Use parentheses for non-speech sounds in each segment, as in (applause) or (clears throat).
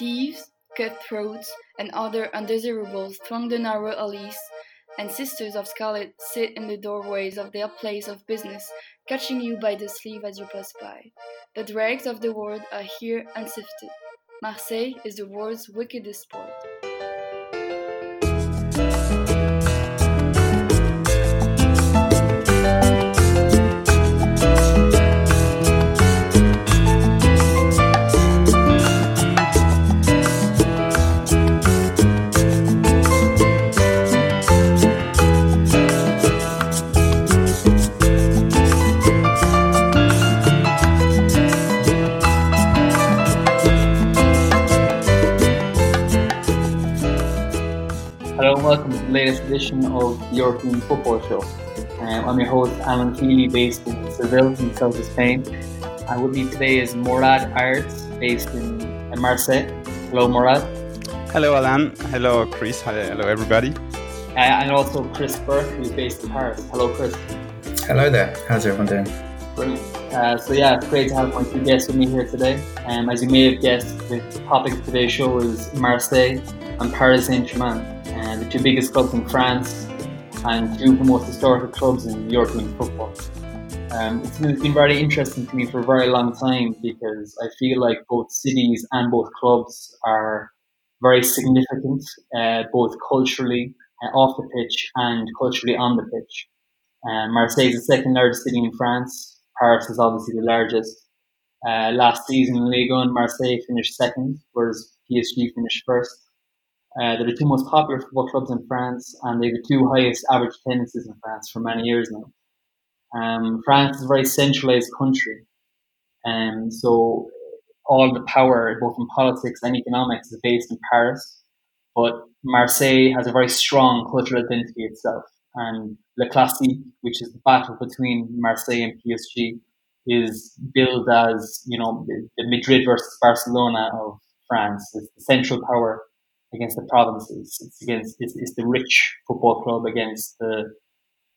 Thieves, cutthroats, and other undesirables throng the narrow alleys, and sisters of scarlet sit in the doorways of their place of business, catching you by the sleeve as you pass by. The dregs of the world are here unsifted. Marseille is the world's wickedest sport. Latest edition of the European Football Show. Um, I'm your host, Alan Feely, based in Seville, in south of Spain. And with me today is Morad Arts, based in, in Marseille. Hello, Morad. Hello, Alan. Hello, Chris. Hello, everybody. Uh, and also Chris Burke, who's based in Paris. Hello, Chris. Hello there. How's everyone doing? Brilliant. Uh, so yeah, it's great to have my two guests with me here today. Um, as you may have guessed, the topic of today's show is Marseille and Paris Saint-Germain uh, the two biggest clubs in France and two of the most historical clubs in European football. Um, it's been very interesting to me for a very long time because I feel like both cities and both clubs are very significant, uh, both culturally uh, off the pitch and culturally on the pitch. Um, Marseille is the second largest city in France. Paris is obviously the largest. Uh, last season in Ligue 1, Marseille finished second, whereas PSG finished first. Uh, they're the two most popular football clubs in France, and they're the two highest average attendances in France for many years now. Um, France is a very centralized country, and um, so all the power, both in politics and economics, is based in Paris. But Marseille has a very strong cultural identity itself, and Le Classique, which is the battle between Marseille and PSG, is billed as you know the Madrid versus Barcelona of France. It's the central power against the provinces. It's against it's, it's the rich football club against the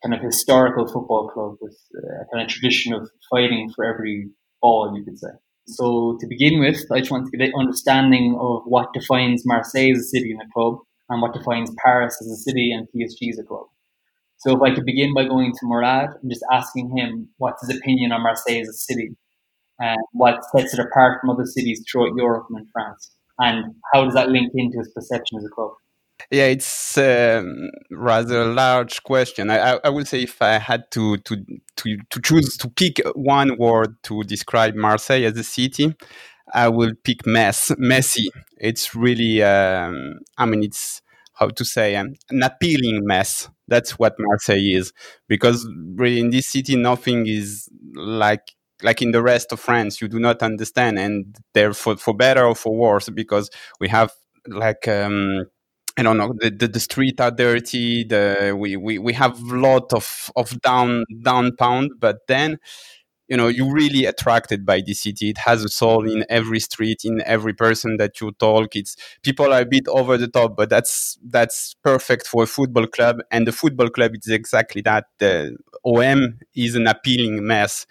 kind of historical football club with uh, a kind of tradition of fighting for every ball, you could say. So to begin with, I just want to get an understanding of what defines Marseille as a city and a club, and what defines Paris as a city and PSG as a club. So if I could begin by going to Morad and just asking him what's his opinion on Marseille as a city, and what sets it apart from other cities throughout Europe and in France and how does that link into his perception as a club? Yeah, it's um, rather a large question. I, I, would say if I had to, to to to choose to pick one word to describe Marseille as a city, I will pick mess, messy. It's really, um, I mean, it's how to say um, an appealing mess. That's what Marseille is, because really in this city nothing is like like in the rest of France, you do not understand, and therefore for better or for worse, because we have like um, I don't know the, the, the are dirty. The we, we, we have a lot of of down down pound, but then you know you really attracted by the city. It has a soul in every street, in every person that you talk. It's people are a bit over the top, but that's that's perfect for a football club, and the football club is exactly that. The OM is an appealing mess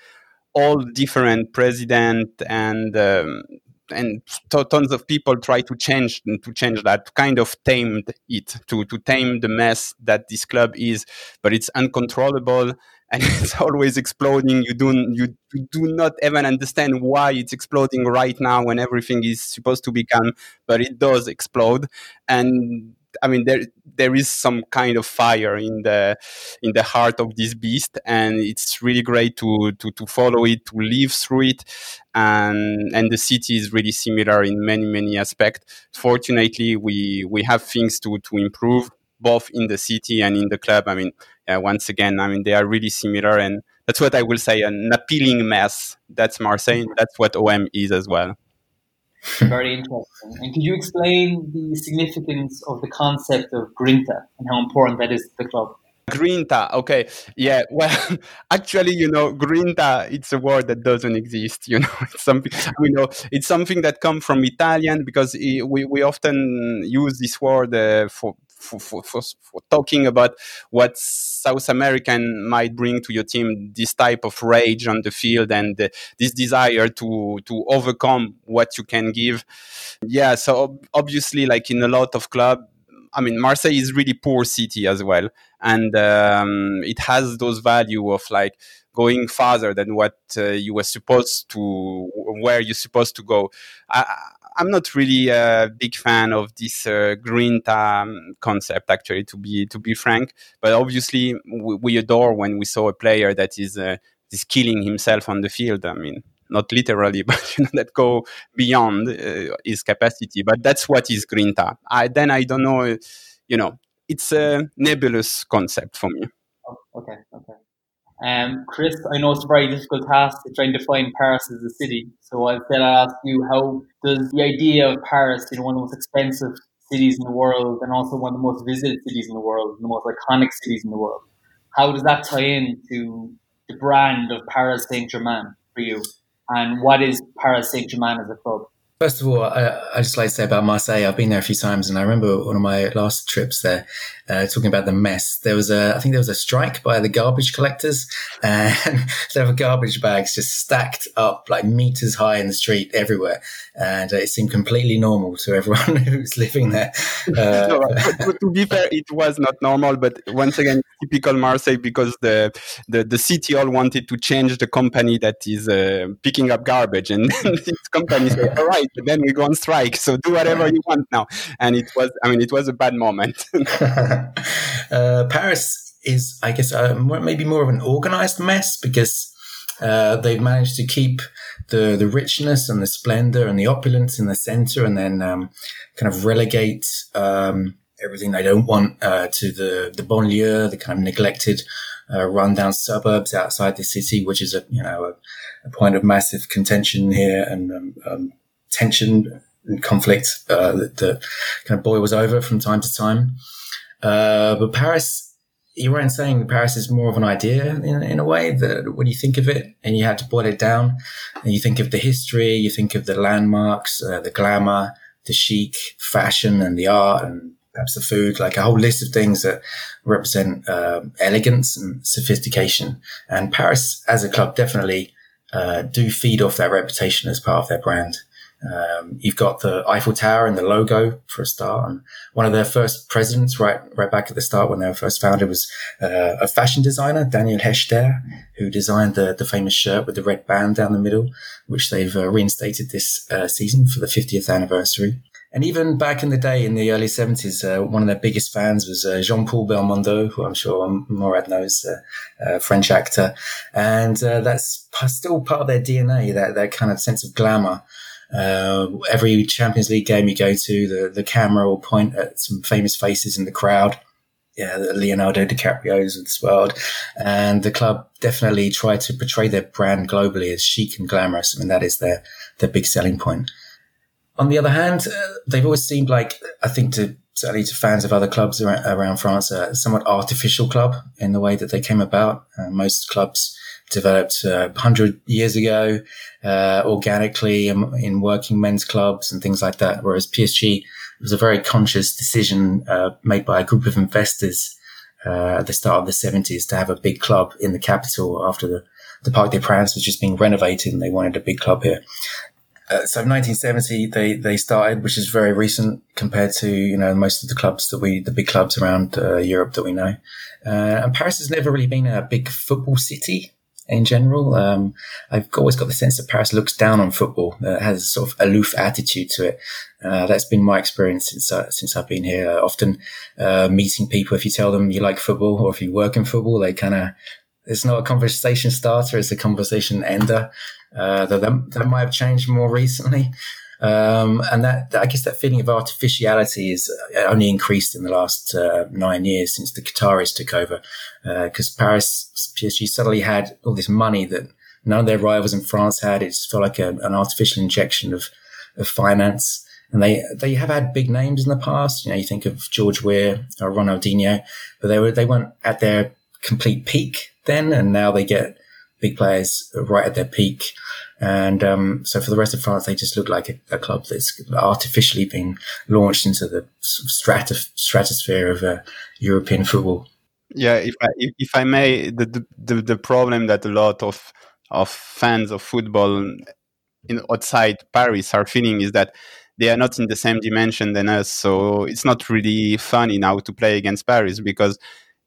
all different president and um, and tons of people try to change to change that kind of tamed it to to tame the mess that this club is. But it's uncontrollable and (laughs) it's always exploding. You do you, you do not even understand why it's exploding right now when everything is supposed to be calm but it does explode. And I mean, there there is some kind of fire in the in the heart of this beast, and it's really great to to to follow it, to live through it, and and the city is really similar in many many aspects. Fortunately, we we have things to to improve both in the city and in the club. I mean, uh, once again, I mean they are really similar, and that's what I will say an appealing mess. That's Marseille. That's what OM is as well. Very interesting. And could you explain the significance of the concept of Grinta and how important that is to the club? Grinta, okay, yeah. (laughs) Well, actually, you know, Grinta, it's a word that doesn't exist. You know, (laughs) it's something we know. It's something that comes from Italian because we we often use this word uh, for for, for, for, for, talking about what South American might bring to your team, this type of rage on the field and uh, this desire to to overcome what you can give. Yeah, so obviously, like in a lot of club, I mean, Marseille is really poor city as well, and um, it has those value of like going farther than what uh, you were supposed to, where you're supposed to go. I'm not really a big fan of this uh, Grinta um, concept, actually, to be to be frank. But obviously, we, we adore when we saw a player that is uh, is killing himself on the field. I mean, not literally, (laughs) but you know, that go beyond uh, his capacity. But that's what is Grinta. I, then I don't know. You know, it's a nebulous concept for me. Oh, okay, okay. Um, Chris, I know it's a very difficult task to try and define Paris as a city. So I said, I'll ask you, how does the idea of Paris, you know, one of the most expensive cities in the world and also one of the most visited cities in the world, the most iconic cities in the world, how does that tie in to the brand of Paris Saint-Germain for you? And what is Paris Saint-Germain as a club? First of all, I, I just like to say about Marseille. I've been there a few times, and I remember one of my last trips there, uh, talking about the mess. There was a, I think there was a strike by the garbage collectors, (laughs) and there were garbage bags just stacked up like meters high in the street everywhere, and uh, it seemed completely normal to everyone (laughs) who's living there. Uh, (laughs) no, but, to be fair, it was not normal, but once again, typical Marseille because the the, the city all wanted to change the company that is uh, picking up garbage, and this company said, "All right." (laughs) then we go on strike. So do whatever you want now. And it was, I mean, it was a bad moment. (laughs) uh, Paris is, I guess, uh, maybe more of an organized mess because uh, they've managed to keep the the richness and the splendor and the opulence in the center, and then um, kind of relegate um, everything they don't want uh, to the the banlieue, the kind of neglected, uh, rundown suburbs outside the city, which is a you know a, a point of massive contention here and um, um tension and conflict uh, that, that, kind of boils over from time to time. Uh, but Paris, you're right in saying Paris is more of an idea in, in a way that when you think of it and you had to boil it down and you think of the history, you think of the landmarks, uh, the glamour, the chic, fashion and the art and perhaps the food, like a whole list of things that represent uh, elegance and sophistication. And Paris as a club definitely uh, do feed off that reputation as part of their brand. Um, you've got the Eiffel Tower and the logo for a start. And one of their first presidents, right, right back at the start when they were first founded, was uh, a fashion designer, Daniel Hechter, who designed the, the famous shirt with the red band down the middle, which they've uh, reinstated this uh, season for the 50th anniversary. And even back in the day, in the early 70s, uh, one of their biggest fans was uh, Jean-Paul Belmondo, who I'm sure Morad knows, uh, French actor. And that's still part of their DNA, that, that kind of sense of glamour. Uh, every Champions League game you go to, the, the camera will point at some famous faces in the crowd. Yeah, Leonardo DiCaprio's of this world. And the club definitely try to portray their brand globally as chic and glamorous. I mean, that is their, their big selling point. On the other hand, uh, they've always seemed like, I think to, certainly to fans of other clubs around, around France, a somewhat artificial club in the way that they came about. Uh, most clubs developed uh, 100 years ago uh, organically in, in, working men's clubs and things like that. Whereas PSG was a very conscious decision uh, made by a group of investors uh, at the start of the 70s to have a big club in the capital after the, the Parc des Princes was just being renovated and they wanted a big club here. Uh, so 1970 they they started, which is very recent compared to you know most of the clubs that we the big clubs around uh, Europe that we know. And Paris has never really been a big football city in general. Um, I've always got the sense that Paris looks down on football. Uh, has a sort of aloof attitude to it. Uh, that's been my experience since uh, since I've been here. often uh, meeting people, if you tell them you like football or if you work in football, they kind of it's not a conversation starter; it's a conversation ender. Uh, that that might have changed more recently. Um, and that, I guess that feeling of artificiality is uh, only increased in the last uh, nine years since the Qataris took over. Because uh, Paris, PSG suddenly had all this money that none of their rivals in France had. It just felt like a, an artificial injection of, of finance. And they, they have had big names in the past. You know, you think of George Weah or Ronaldinho, but they were, they weren't at their complete peak then. And now they get big players right at their peak. And um, so for the rest of France, they just look like a, a club that's artificially been launched into the stratosphere of uh, European (laughs) football. Yeah, if I, if I may, the, the the problem that a lot of of fans of football in outside Paris are feeling is that they are not in the same dimension than us. So it's not really funny now to play against Paris because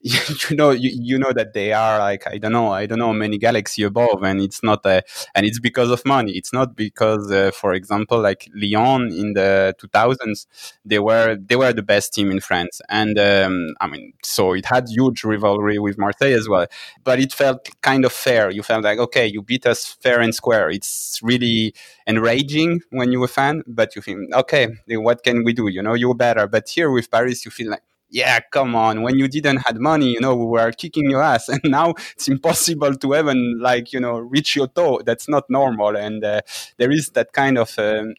(laughs) you know you, you know that they are like i don't know i don't know many galaxy above and it's not a, and it's because of money. It's not because uh, for example like lyon in the 2000s they were they were the best team in france. And um, i mean so it had huge rivalry with marseille as well. But it felt kind of fair. You felt like okay you beat us fair and square. It's really enraging when you're a fan but you think okay what can we do? You know you're better. But here with paris you feel like yeah, come on. When you didn't had money, you know, we were kicking your ass, (laughs) and now it's impossible to even like you know reach your toe. That's not normal, and uh, there is that kind of um,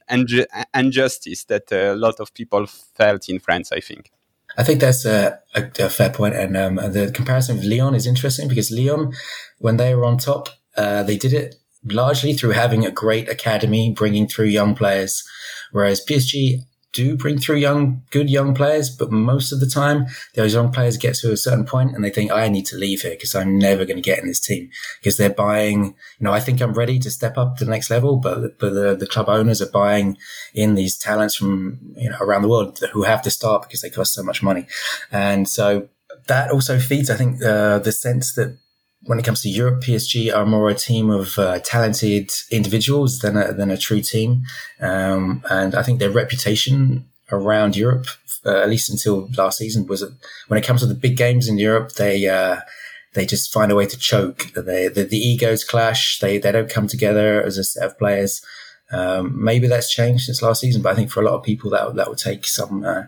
injustice that uh, a lot of people felt in France. I think. I think that's a, a, a fair point, and um, the comparison with Lyon is interesting because Lyon, when they were on top, uh, they did it largely through having a great academy, bringing through young players, whereas PSG do bring through young, good young players, but most of the time those young players get to a certain point and they think, I need to leave here because I'm never going to get in this team because they're buying, you know, I think I'm ready to step up to the next level, but, but the, the club owners are buying in these talents from, you know, around the world who have to start because they cost so much money. And so that also feeds, I think, uh, the sense that when it comes to Europe, PSG are more a team of uh, talented individuals than a, than a true team. Um, and I think their reputation around Europe, uh, at least until last season, was when it comes to the big games in Europe, they, uh, they just find a way to choke. They, the, the, egos clash. They, they don't come together as a set of players. Um, maybe that's changed since last season, but I think for a lot of people that that would take some uh,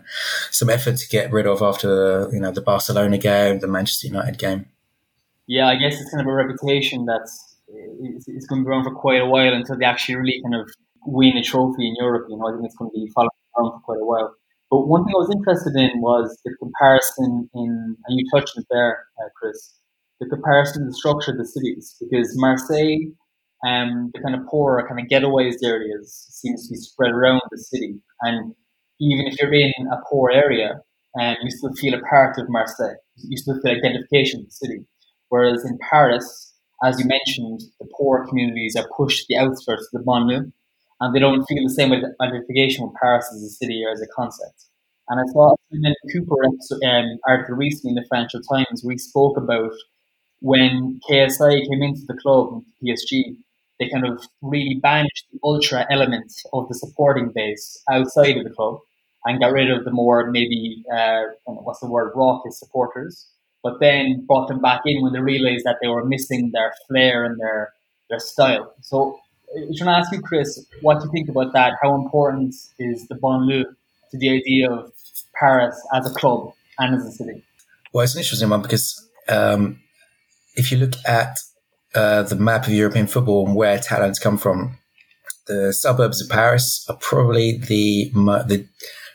some effort to get rid of after you know the Barcelona game, the Manchester United game yeah, I guess it's kind of a reputation that's it's, it's going to be around for quite a while until they actually really kind of win a trophy in Europe. You know, I think it's going to be following around for quite a while. But one thing I was interested in was the comparison in, and you touched on it there, uh, Chris, the comparison the structure of the cities, because Marseille, um, the kind of poorer, kind of getaways areas, seems to be spread around the city. And even if you're in a poor area, um, you still feel a part of Marseille. You still feel identification with the city. Whereas in Paris, as you mentioned, the poor communities are pushed to the outskirts of the banlieue, and they don't feel the same identification with Paris as a city or as a concept. And I saw a Kuper um, article recently in the Financial Times where he spoke about when QSI came into the club, PSG, they kind of really banished the ultra element of the supporting base outside of the club and got rid of the more maybe uh, what's the word raucous supporters but then brought them back in when they realized that they were missing their flair and their their style. So I was trying to ask you, Chris, what do you think about that? How important is the banlieue to the idea of Paris as a club and as a city? Well, it's an interesting one because um, if you look at uh, the map of European football and where talents come from, the suburbs of Paris are probably the the,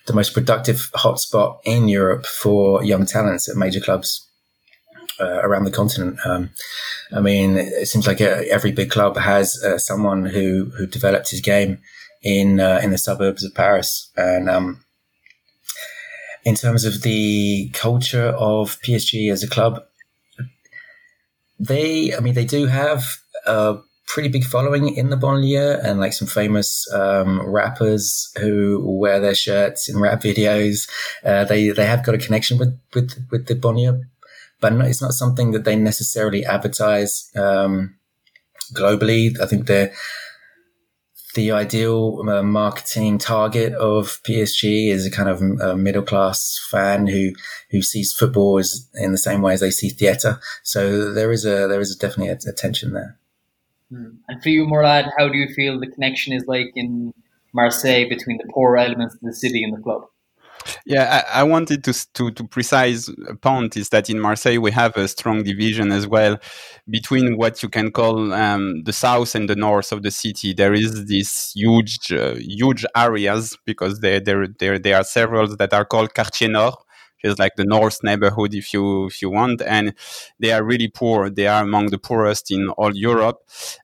the most productive hotspot in Europe for young talents at major clubs uh, around the continent. Um, I mean, it seems like uh, every big club has uh, someone who who developed his game in uh, in the suburbs of Paris, and um, in terms of the culture of PSG as a club, they, I mean, they do have a pretty big following in the banlieue and like some famous um, rappers who wear their shirts in rap videos. Uh, they they have got a connection with with with the banlieue but it's not something that they necessarily advertise um, globally. I think the the ideal uh, marketing target of PSG is a kind of a middle class fan who who sees football as in the same way as they see theatre. So there is a there is definitely a, a tension there. Hmm. And for you, Morad, how do you feel the connection is like in Marseille between the poor elements of the city and the club? Yeah, I, I, wanted to, to to precise a point is that in Marseille we have a strong division as well between what you can call um, the south and the north of the city. There is this huge uh, huge areas because there there there there are several that are called Quartier Nord. feels like the north neighborhood if you if you want and they are really poor they are among the poorest in all europe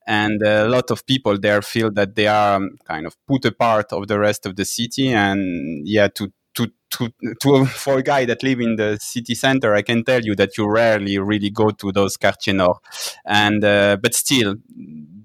and a lot of people there feel that they are um, kind of put apart of the rest of the city and yeah to to, to, to (laughs) for a guy that live in the city center, I can tell you that you rarely really go to those quartiers nord, and uh, but still,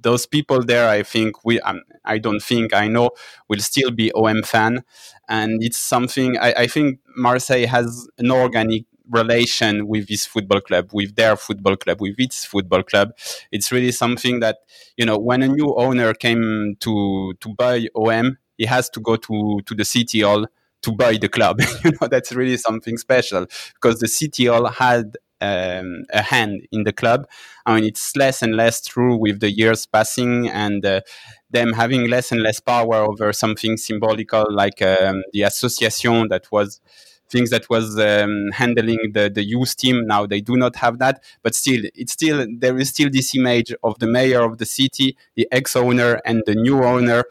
those people there, I think we, um, I don't think I know, will still be OM fan, and it's something I, I think Marseille has an organic relation with this football club, with their football club, with its football club. It's really something that you know when a new owner came to to buy OM, he has to go to to the city hall to buy the club. (laughs) you know that's really something special because the city hall had um, a hand in the club. I mean, it's less and less true with the years passing and uh, them having less and less power over something symbolical like um, the association that was things that was um, handling the, the youth team. Now they do not have that, but still, it's still there is still this image of the mayor of the city, the ex-owner, and the new owner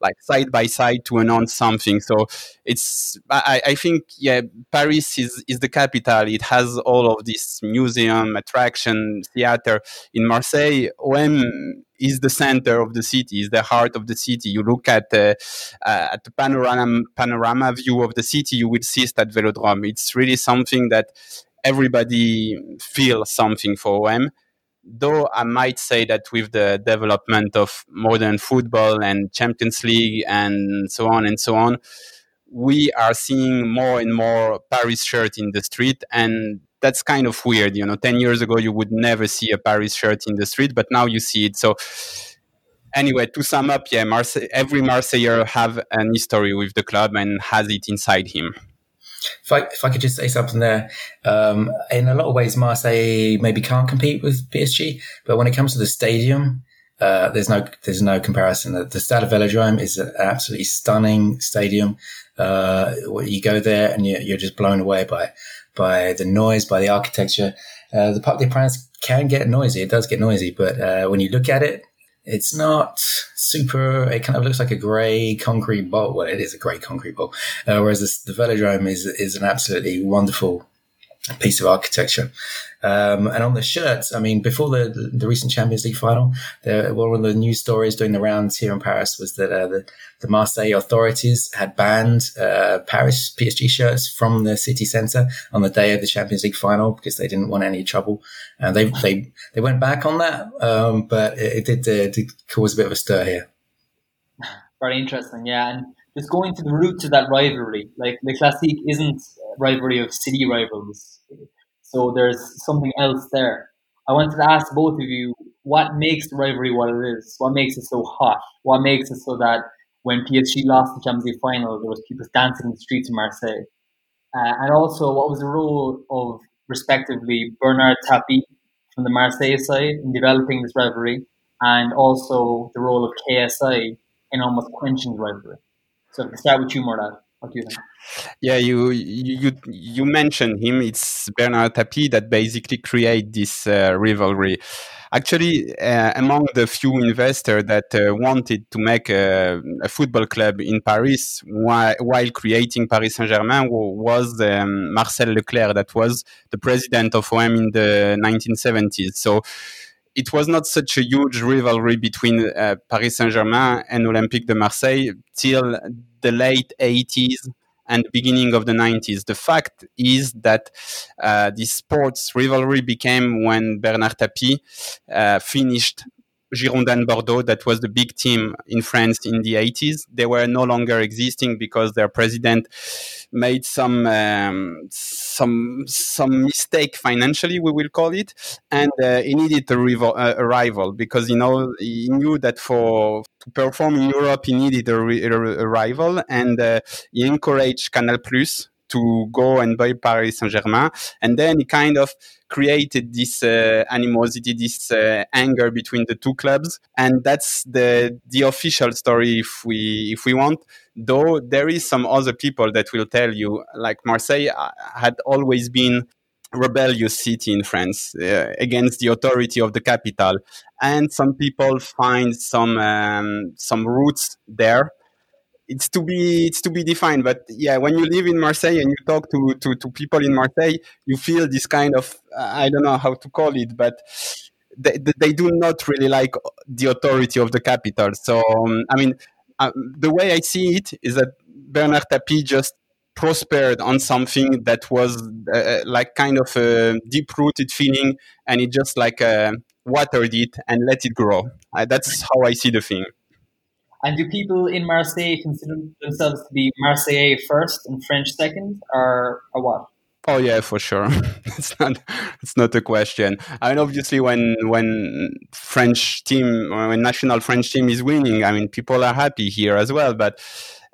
like side by side to announce something. So it's I, I think yeah, Paris is is the capital. It has all of this museum, attraction, theater. In Marseille, OM is the center of the city, is the heart of the city. You look at uh, uh, at the panorama panorama view of the city, you will see that Velodrome. It's really something that everybody feels something for OM though I might say that with the development of modern football and Champions League and so on and so on, we are seeing more and more Paris shirt in the street. And that's kind of weird. You know, 10 years ago, you would never see a Paris shirt in the street, but now you see it. So, anyway, to sum up, yeah, Marse- every Marseillais have an history with the club and has it inside him. If I, if I could just say something there, um, in a lot of ways, Marseille maybe can't compete with PSG, but when it comes to the stadium, uh, there's no there's no comparison. The, the Stade Velodrome is an absolutely stunning stadium. Uh, you go there and you're, you're, just blown away by by the noise, by the architecture. Uh, the Parc des Princes can get noisy. It does get noisy, but uh, when you look at it, it's not super. It kind of looks like a grey concrete bowl. Well, it is a grey concrete bowl. Uh, whereas this, the velodrome is is an absolutely wonderful piece of architecture. Um, and on the shirts, I mean, before the the recent Champions League final, there, one of the news stories doing the rounds here in Paris was that uh, the, the Marseille authorities had banned uh, Paris PSG shirts from the city centre on the day of the Champions League final because they didn't want any trouble. And they they they went back on that, um, but it, it did, uh, did cause a bit of a stir here. Very interesting, yeah. And just going to the roots of that rivalry, like the Classique isn't rivalry of city rivals. So there's something else there. I wanted to ask both of you what makes the rivalry what it is? What makes it so hot? What makes it so that when PSG lost the Champions League final, there was people dancing in the streets of Marseille? Uh, and also, what was the role of, respectively, Bernard Tapie from the Marseille side in developing this rivalry, and also the role of QSI in almost quenching the rivalry? So, to start with you, Murad. What do you think? Yeah, you you you mentioned him. It's Bernard Tapie that basically create this uh, rivalry. Actually, uh, among the few investors that uh, wanted to make a, a, football club in Paris while, while creating Paris Saint Germain was um, Marcel Leclerc, that was the president of OM in the 1970s. So it was not such a huge rivalry between uh, Paris Saint Germain and Olympique de Marseille till the late 80s and beginning of the 90s. The fact is that uh, this sports rivalry became when Bernard Tapie uh, finished Girondins Bordeaux, that was the big team in France in the 80s. They were no longer existing because their president made some um, some some mistake financially, we will call it, and uh, he needed a, rival, uh, a rival because you know he knew that for to perform in Europe he needed a, a, a rival, and uh, he encouraged Canal Plus to go and buy Paris Saint Germain, and then he kind of created this uh, animosity, this uh, anger between the two clubs, and that's the the official story if we if we want. Though there is some other people that will tell you, like Marseille uh, had always been rebellious city in France uh, against the authority of the capital, and some people find some um, some roots there it's to be it's to be defined. But yeah, when you live in Marseille and you talk to to, to people in Marseille, you feel this kind of I don't know how to call it, but they, they do not really like the authority of the capital. So um, I mean, uh, the way I see it is that Bernard Tapie just prospered on something that was uh, uh like kind of a deep rooted feeling, and it just like uh, watered it and let it grow. Uh, that's how I see the thing. And do people in Marseille consider themselves to be Marseillais first and French second, or, or what? Oh yeah, for sure. (laughs) it's not it's not a question. I mean, obviously, when when French team when national French team is winning, I mean, people are happy here as well. But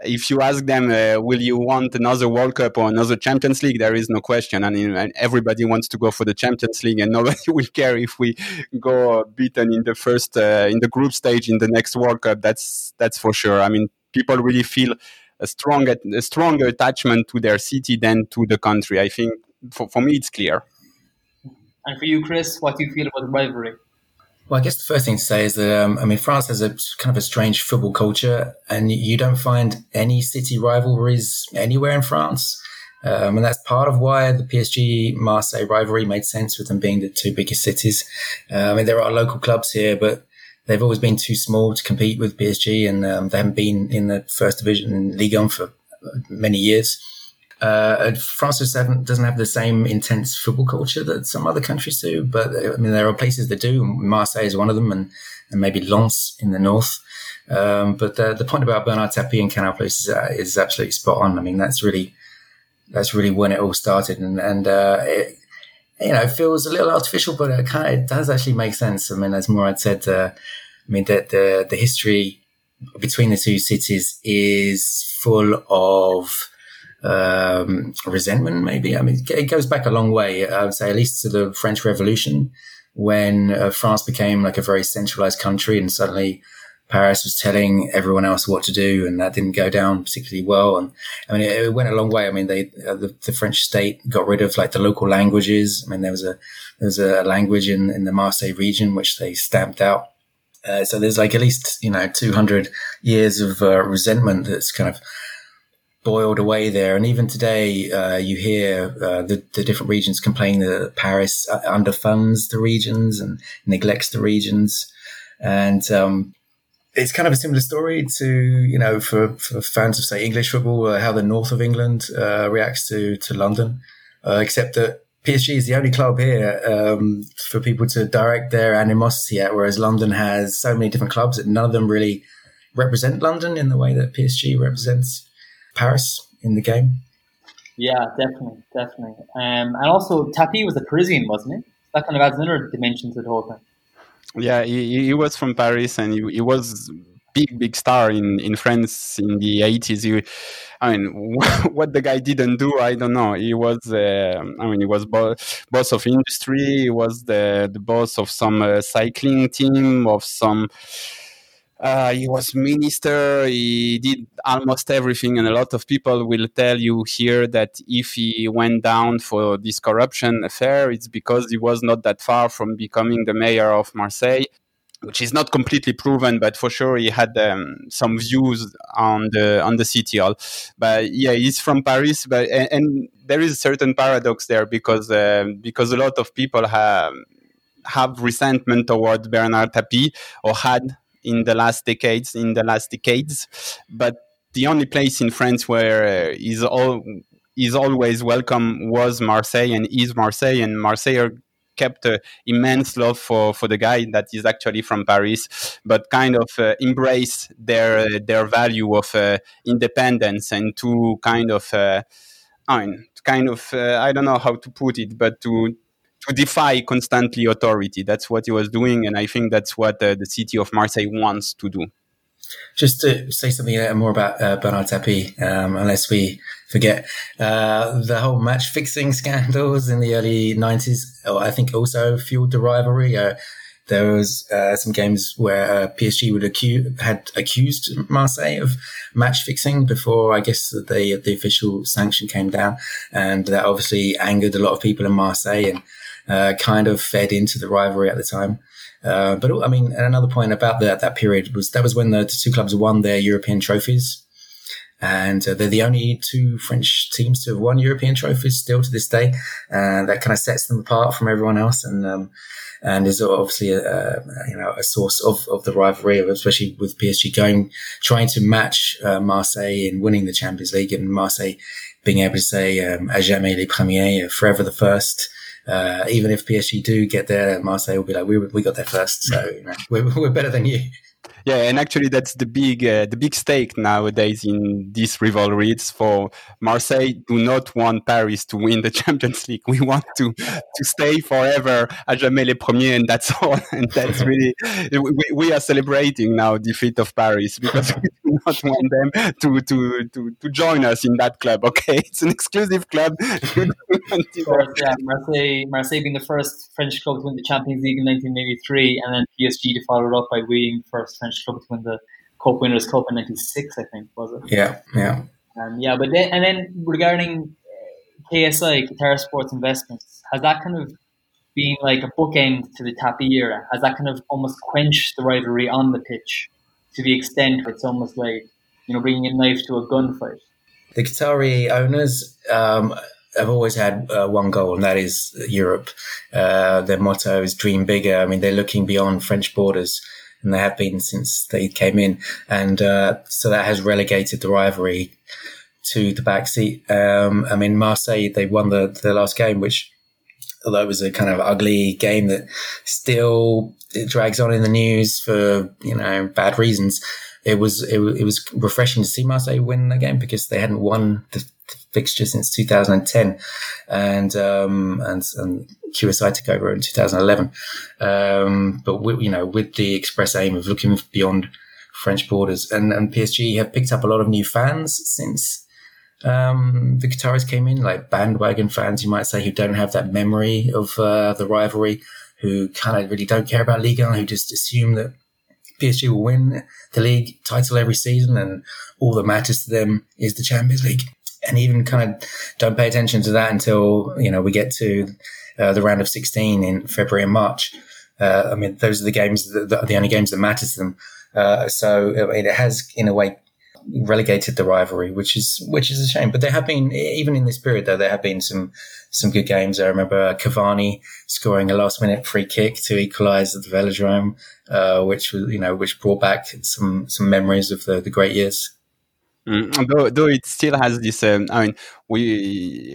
if you ask them, uh, will you want another World Cup or another Champions League? There is no question. Mean, everybody wants to go for the Champions League, and (laughs) nobody will care if we go beaten in the first uh, in the group stage in the next World Cup. That's that's for sure. I mean, people really feel a strong a stronger attachment to their city than to the country. I think for, for me, it's clear. And for you, Chris, what do you feel about the rivalry? Well, I guess the first thing to say is that um, I mean France has a kind of a strange football culture, and you don't find any city rivalries anywhere in France. Um, and that's part of why the PSG Marseille rivalry made sense with them being the two biggest cities. Uh, I mean, there are local clubs here, but they've always been too small to compete with PSG, and um, they haven't been in the first division in Ligue 1 for many years. Uh, France doesn't, doesn't have the same intense football culture that some other countries do, but I mean, there are places that do. Marseille is one of them, and, and maybe Lens in the north. Um, but the, the point about Bernard Tapie and Canal Plus is, uh, is absolutely spot on. I mean, that's really that's really when it all started, and and uh, it, you know, it feels a little artificial, but it kind of it does actually make sense. I mean, as Mourad said, uh, I mean, the, the the history between the two cities is full of um, resentment, maybe. I mean, it goes back a long way, I would say, at least to the French Revolution, when uh, France became like a very centralized country and suddenly Paris was telling everyone else what to do, and that didn't go down particularly well. And I mean, it, it went a long way. I mean, they uh, the, the, French state got rid of like the local languages. I mean, there was a there was a language in in the Marseille region which they stamped out. Uh, so there's like at least you know 200 years of uh, resentment that's kind of boiled away there. And even today, uh, you hear uh, the, the, different regions complaining that Paris uh, underfunds the regions and neglects the regions. And um, it's kind of a similar story to, you know, for, for fans of, say, English football, uh, how the north of England uh, reacts to, to London, uh, except that PSG is the only club here um, for people to direct their animosity at, whereas London has so many different clubs that none of them really represent London in the way that PSG represents Paris in the game. Yeah, definitely, definitely. Um, and also, Tapie was a Parisian, wasn't he? That kind of adds another dimension to the whole thing. Yeah, he, he was from Paris, and he, he was big, big star in, in France in the 80s. He, I mean, (laughs) what the guy didn't do, I don't know. He was, uh, I mean, he was bo- boss of industry. He was the, the boss of some uh, cycling team, of some uh, he was minister. He did almost everything, and a lot of people will tell you here that if he went down for this corruption affair, it's because he was not that far from becoming the mayor of Marseille, which is not completely proven, but for sure he had um, some views on the on the city hall. But yeah, he's from Paris, but and, and there is a certain paradox there because uh, because a lot of people have have resentment toward Bernard Tapie or had in the last decades. In the last decades, but the only place in France where uh, is all is always welcome was Marseille and is Marseille and Marseille kept uh, immense love for, for the guy that is actually from Paris, but kind of uh, embrace their uh, their value of independence and to kind of I mean, kind of I don't know how to put it, but to to defy constantly authority. That's what he was doing, and I think that's what uh, the city of Marseille wants to do. Just to say something more about uh, Bernard Tapie, um, unless we forget uh, the whole match fixing scandals in the early '90s. I think also fueled the rivalry. Uh, there was uh, some games where uh, PSG would accuse, had accused Marseille of match fixing before I guess the the official sanction came down, and that obviously angered a lot of people in Marseille and uh, kind of fed into the rivalry at the time. Uh, but I mean, another point about that that period was that was when the two clubs won their European trophies. and uh, they're the only two French teams to have won European trophies still to this day, and that kind of sets them apart from everyone else. And um, and is obviously a, a, you know a source of, of the rivalry, especially with PSG going trying to match uh, Marseille in winning the Champions League, and Marseille being able to say um, "à jamais les premiers," forever the first. Uh, even if PSG do get there, Marseille will be like, "We we got there first, so you know, we're, (laughs) we're better than you." Yeah, and actually, that's the big uh, the big stake nowadays in this rivalry. It's for Marseille do not want Paris to win the (laughs) Champions League. We want to to stay forever à jamais les premiers, and that's (laughs) all. And that's (laughs) really we, we are celebrating now defeat of Paris because we do not want them to to to to join us in that club. Okay, it's an exclusive club. course, yeah, Marseille, Marseille being the first French club to win the Champions League in 1983, and then PSG to follow it up by winning the first French club to win the Cup Winners' Cup in '96, I think, was it? Yeah, yeah, um, yeah. But then, and then regarding uh, QSI, Qatar Sports Investments, has that kind of been like a bookend to the Tapie era? Has that kind of almost quenched the rivalry on the pitch to the extent where it's almost like you know bringing a knife to a gunfight? The Qatari owners. Um, have always had uh, one goal, and that is Europe. Uh, their motto is "Dream bigger." I mean, they're looking beyond French borders and they have been since they came in. And uh, so that has relegated the rivalry to the backseat. Um, I mean, Marseille, they won the, the last game, which, although it was a kind of ugly game that still it drags on in the news for, you know, bad reasons. It was, it, it was refreshing to see Marseille win the game because they hadn't won the fixture since 2010 and, um, and, and QSI took over in 2011. Um, but we, you know, with the express aim of looking beyond French borders and, and PSG have picked up a lot of new fans since, um, the Qataris came in, like bandwagon fans, you might say, who don't have that memory of, uh, the rivalry, who kind of really don't care about Liga, who just assume that PSG will win the league title every season and all that matters to them is the Champions League and even kind of don't pay attention to that until you know we get to uh, the round of 16 in February and March. Uh, I mean, those are the games that, that, are the only games that matter to them. Uh, so it has, in a way, relegated the rivalry, which is which is a shame. But there have been, even in this period, though, there have been some some good games. I remember Cavani scoring a last minute free kick to equalise at the Velodrome, uh, which was you know which brought back some some memories of the, the great years. Mm, though, though it still has this, um, I mean, we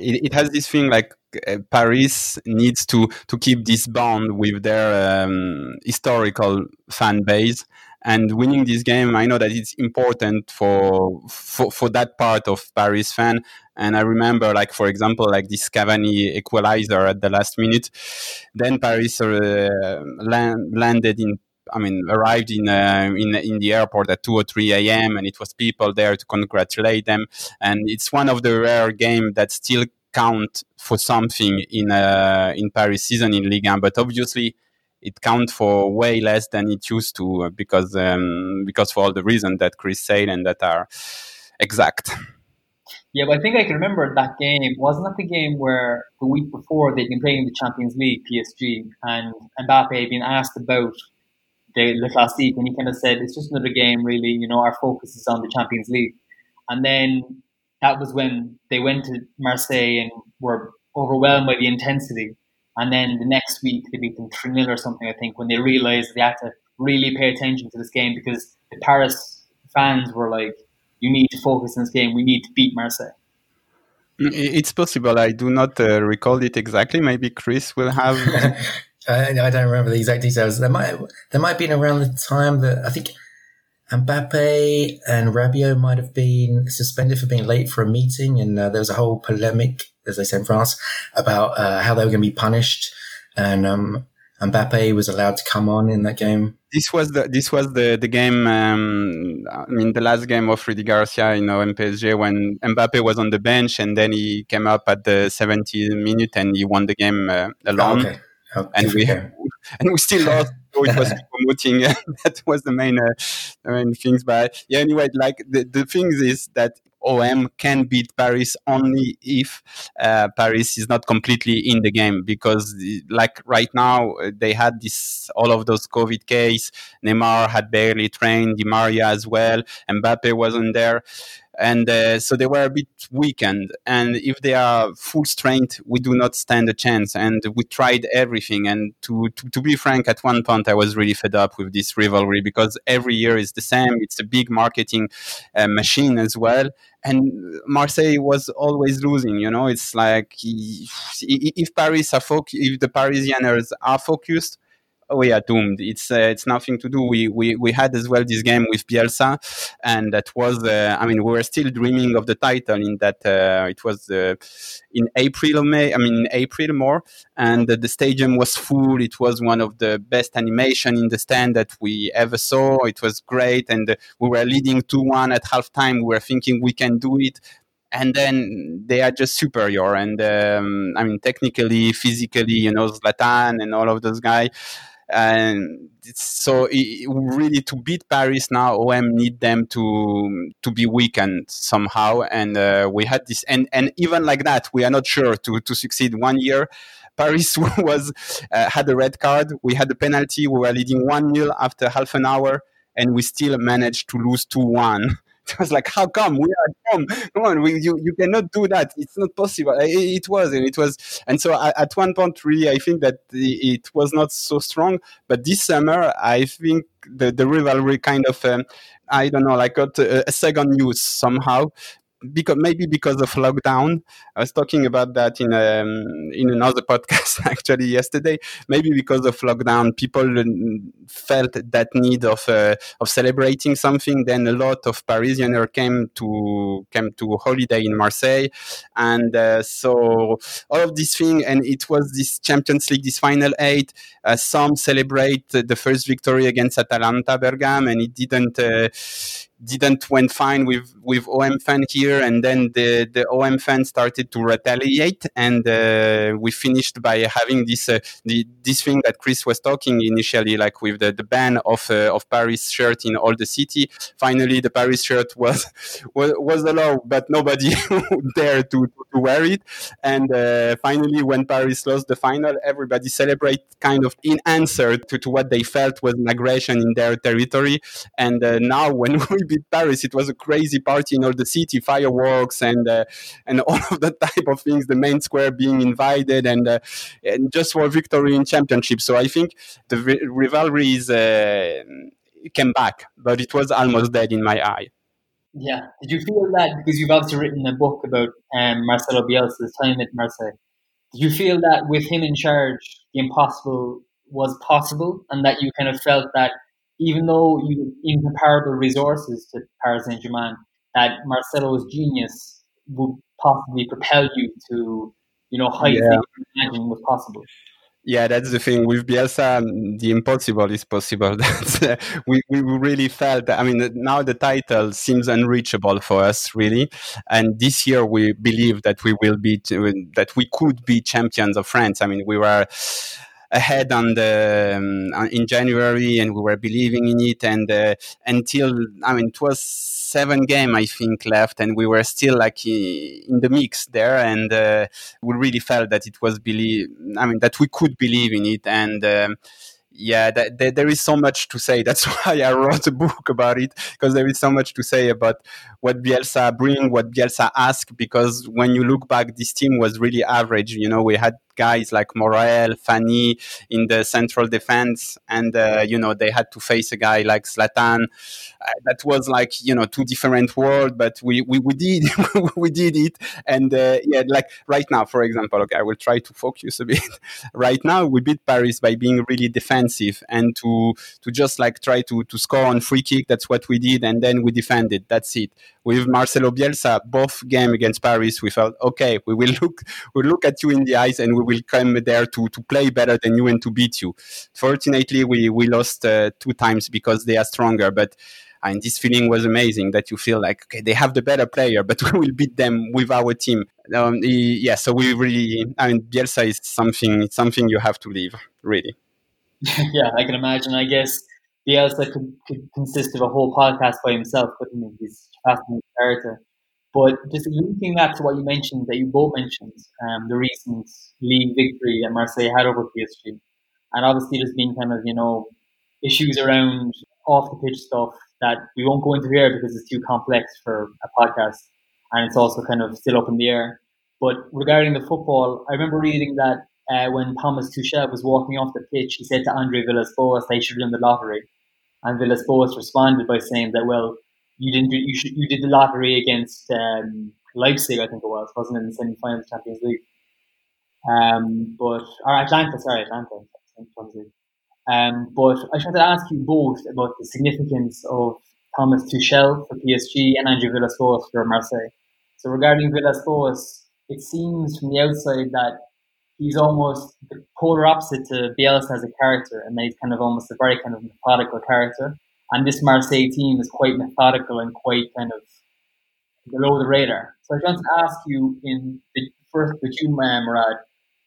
it, it, has this thing like uh, Paris needs to to keep this bond with their um, historical fan base, and winning this game, I know that it's important for for, for that part of Paris fan. And I remember, like for example, like this Cavani equalizer at the last minute. Then Paris uh, land, landed in I mean, arrived in uh, in in the airport at two or three a.m. and it was people there to congratulate them. And it's one of the rare games that still count for something in uh, in Paris season in Ligue 1. But obviously, it counts for way less than it used to uh, because um, because for all the reasons that Chris said and that are exact. Yeah, but I think I can remember that game. Wasn't that the game where the week before they'd been playing the Champions League, PSG, and Mbappe been asked about the Le Classique, and he kind of said, "It's just another game, really. You know, our focus is on the Champions League." And then that was when they went to Marseille and were overwhelmed by the intensity. And then the next week they beat them 3 0 or something, I think, when they realised they had to really pay attention to this game because the Paris fans were like, you need to focus on this game. We need to beat Marseille. It's possible. I do not uh, recall it exactly. Maybe Chris will have. (laughs) I, I, don't remember the exact details. There might there might have been around the time that I think Mbappe and Rabiot might have been suspended for being late for a meeting, and uh, there was a whole polemic, as they say in France, about uh, how they were going to be punished. And um, Mbappe was allowed to come on in that game. This was the this was the the game. Um, I mean, the last game of Rudy Garcia, you know, in PSG when Mbappe was on the bench, and then he came up at the 70th minute and he won the game uh, alone. Oh, okay. And we (laughs) and we still lost. So it was (laughs) promoting. (laughs) that was the main, uh, the main things. But yeah, anyway, like the the thing is that OM can beat Paris only if uh, Paris is not completely in the game because like right now they had this all of those COVID case. Neymar had barely trained, Di Maria as well, Mbappe wasn't there. And uh, so they were a bit weakened. And if they are full strength, we do not stand a chance. And we tried everything. And to, to, to be frank, at one point I was really fed up with this rivalry because every year is the same. It's a big marketing uh, machine as well and Marseille was always losing. You know, it's like if Paris are fo- if the Parisians are focused, we are doomed. It's uh, it's nothing to do. We, we we had as well this game with Bielsa, and that was uh, I mean we were still dreaming of the title in that uh, it was uh, in April or May. I mean April more, and the stadium was full. It was one of the best animation in the stand that we ever saw. It was great, and we were leading two one at halftime. We were thinking we can do it and then they are just superior. And um, I mean, technically, physically, you know, Zlatan and all of those guys and so it, really to beat Paris now, OM need them to to be weakened somehow, and uh, we had this, and and even like that, we are not sure to to succeed. One year, Paris (laughs) was uh, had a red card, we had a penalty, we were leading one 0 after half an hour, and we still managed to lose two one. (laughs) (laughs) I was like, how come we are home? Come on, we, you you cannot do that. It's not possible. It, it was, and it was, and so I, at one point, really, I think that it was not so strong. But this summer, I think the the rivalry kind of. Um, I don't know, like got a, a second use somehow because maybe because of lockdown. I was talking about that in um, in another (laughs) podcast actually yesterday. Maybe because of lockdown, people felt that need of uh, of celebrating something. Then a lot of Parisians came to came to holiday in Marseille, and uh, so all of this thing. And it was this Champions League, this final eight. Uh, some celebrate the first victory against Atalanta Bergame, and it didn't uh, didn't went fine with with OM fan here, and then the the OM fan started to retaliate, and uh, we finished by having this uh, the, this thing that Chris was talking initially, like with the, the ban of uh, of Paris shirt in all the city. Finally, the Paris shirt was (laughs) was, was allowed, but nobody (laughs) dared to, to, wear it. And uh, finally, when Paris lost the final, everybody celebrate kind of in answer to, to what they felt was an aggression in their territory. And uh, now, when (laughs) we beat Paris, it was a crazy party in all the city, fireworks and uh, and (laughs) all of that type of things. The main square being invited, and, uh, and just for victory in championship. So I think the rivalry is uh, came back, but it was almost dead in my eye. Yeah. Did you feel that because you've obviously written a book about um, Marcelo Bielsa's time at Marseille? Did you feel that with him in charge, the impossible was possible, and that you kind of felt that even though you incomparable resources to Paris Saint Germain, that Marcelo's genius would possibly propel you to, you know, heights yeah. that you imagine was possible. Yeah, that's the thing with Bielsa. The impossible is possible. (laughs) That's, uh, we we really felt. That, I mean, now the title seems unreachable for us, really. And this year, we believe that we will be that we could be champions of France. I mean, we were ahead on the um, in January, and we were believing in it. And uh, until I mean, it was seven game I think left, and we were still like in the mix there, and uh, we really felt that it was believe. I mean, that we could believe in it, and. Um, yeah, there is so much to say. (laughs) That's why I wrote a book about it because there is so much to say about what Bielsa bring, what Bielsa ask. Because when you look back, this team was really average. You know, we had guys like Morel, Fanni in the central defense, and uh, you know they had to face a guy like Zlatan. Uh, that was like you know two different worlds, but we we, we did (laughs) we did it, and uh, yeah, like right now, for example, okay, I will try to focus a bit. (laughs) right now, we beat Paris by being really defensive and to to just like try to to score on free kick. That's what we did, and then we defended. That's it with Marcelo Bielsa, both game against Paris, we felt okay. We will look, (laughs) we look at you in the eyes, and we will come there to to play better than you and to beat you. Fortunately, we we lost uh, two times because they are stronger, but. And this feeling was amazing that you feel like okay, they have the better player, (laughs) but we will beat them with our team. Um, yeah, so we really, I mean, Bielsa is something, it's something you have to leave, really. (laughs) yeah, I can imagine. I guess Bielsa could, could consist of a whole podcast by himself, couldn't he? He's character. But just linking that to what you mentioned, that you both mentioned, um, the recent league victory that Marseille had over PSG. And obviously there's been kind of, you know, issues around off the pitch stuff, that we won't go into here because it's too complex for a podcast, and it's also kind of still up in the air. But regarding the football, I remember reading that uh, when Thomas Tuchel was walking off the pitch, he said to Andre Villas-Boas they should win the lottery, and Villas-Boas responded by saying that, well, you didn't do, you should you did the lottery against um, Leipzig, I think it was, wasn't it, in the semi-final Champions League. Um, but or Atalanta, sorry, Atalanta, Champions League. Um, but I just wanted to ask you both about the significance of Thomas Tuchel for PSG and Andre Villas-Boas for Marseille. So regarding Villas-Boas, it seems from the outside that he's almost the polar opposite to Bielsa as a character, and he's kind of almost a very kind of methodical character. And this Marseille team is quite methodical and quite kind of below the radar. So I want to ask you in the first with you, Murad,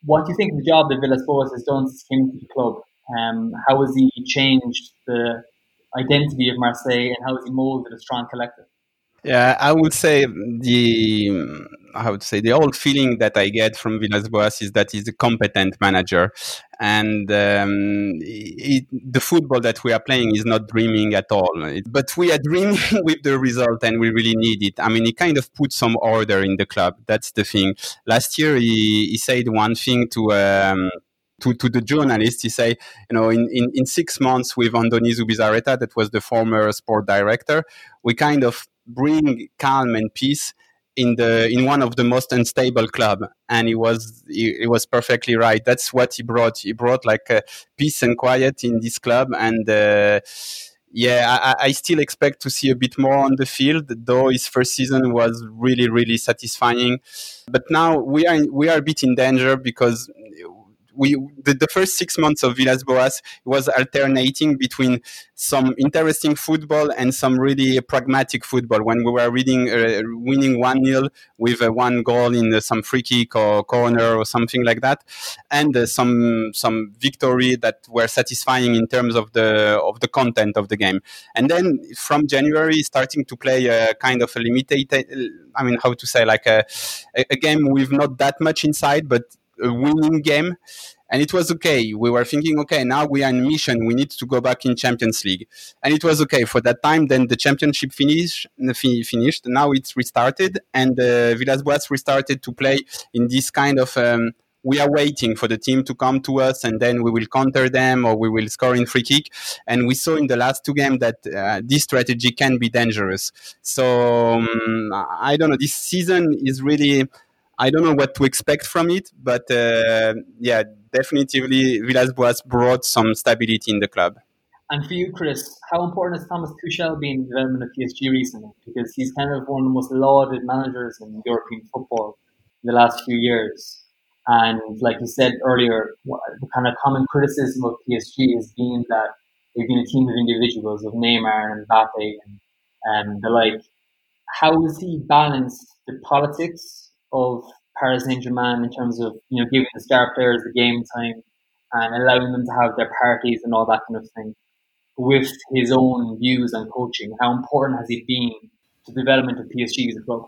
what do you think of the job that Villas-Boas has done since he came to the club? Um, how has he changed the identity of Marseille and how has he molded a strong collective? Yeah, I would say the I would say the old feeling that I get from Villas-Boas is that he's a competent manager, and um, it, the football that we are playing is not dreaming at all. But we are dreaming (laughs) with the result, and we really need it. I mean, he kind of put some order in the club. That's the thing. Last year, he, he said one thing to. Um, to, to the journalist, he say, you know, in, in, in six months with Andoni Zubizarreta, that was the former sport director, we kind of bring calm and peace in the in one of the most unstable club. And he was he, he was perfectly right. That's what he brought. He brought like uh, peace and quiet in this club. And uh, yeah I, I, still expect to see a bit more on the field though his first season was really really satisfying. But now we are we are a bit in danger because we the, the, first six months of Villas Boas was alternating between some interesting football and some really pragmatic football. When we were reading, uh, winning one 0 with uh, one goal in uh, some free kick or corner or something like that, and uh, some some victory that were satisfying in terms of the of the content of the game. And then from January, starting to play a kind of a limited. I mean, how to say like a, a game with not that much inside, but a winning game and it was okay. We were thinking, okay, now we are in mission. We need to go back in Champions League, and it was okay for that time. Then the championship finished. Finished. Now it's restarted, and uh, Villas-Boas restarted to play in this kind of. Um, we are waiting for the team to come to us, and then we will counter them or we will score in free kick. And we saw in the last two games that uh, this strategy can be dangerous. So um, I don't know. This season is really I don't know what to expect from it, but uh, yeah, definitely Villas-Boas brought some stability in the club. And for you, Chris, how important has Thomas Tuchel been in the development of PSG recently? Because he's kind of one of the most lauded managers in European football in the last few years. And like you said earlier, the kind of common criticism of PSG has been that they've been a team of individuals, of Neymar and Mbappe and, and the like. How has he balanced the politics of Paris Saint Germain in terms of you know giving the star players the game time and allowing them to have their parties and all that kind of thing with his own views on coaching. How important has he been to the development of PSG as a club?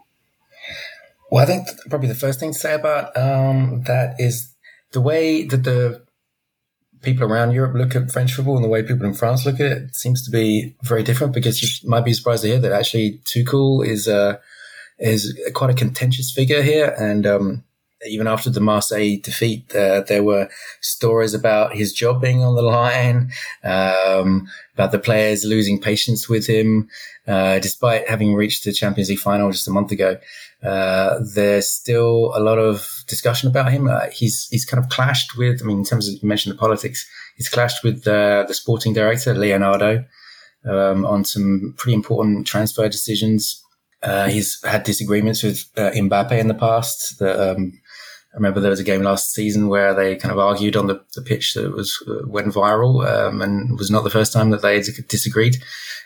Well, I think probably the first thing to say about um, that is the way that the people around Europe look at French football and the way people in France look at it seems to be very different because you might be surprised to hear that actually Tuchel is uh, is quite a contentious figure here. And um, even after the Marseille defeat, uh, there were stories about his job being on the line, um, about the players losing patience with him, uh, despite having reached the Champions League final just a month ago. Uh, there's still a lot of discussion about him. Uh, he's he's kind of clashed with. I mean, in terms of you mentioned the politics, he's clashed with the sporting director Leonardo um, on some pretty important transfer decisions uh, he's had disagreements with uh, Mbappe in the past. Um, I remember there was a game last season where they kind of argued on the, the pitch that was uh, went viral, um, and was not the first time that they disagreed.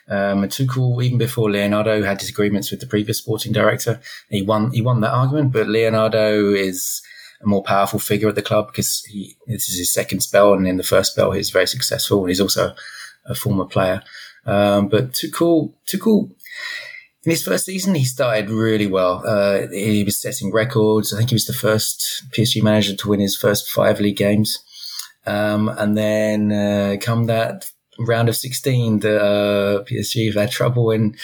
Um, Tuchel, even before Leonardo, had disagreements with the previous sporting director. He won he won that argument, but Leonardo is a more powerful figure at the club because he this is his second spell, and in the first spell he's very successful, and he's also a former player. Um, but Tuchel, Tuchel in his first season, he started really well. Uh, he was setting records. I think he was the first PSG manager to win his first five league games. Um, and then uh, come that round of 16, the uh, PSG have had trouble in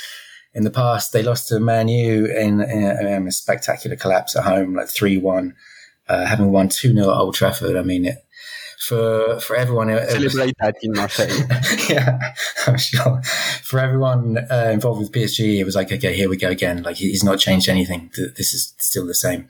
in the past. They lost to Man U in, in a spectacular collapse at home, like 3 1, uh, having won 2 0 at Old Trafford. I mean, it, for for everyone. Celebrate that in Marseille. (laughs) yeah, I'm sure. For everyone uh, involved with PSG, it was like, okay, here we go again. Like he's not changed anything. This is still the same.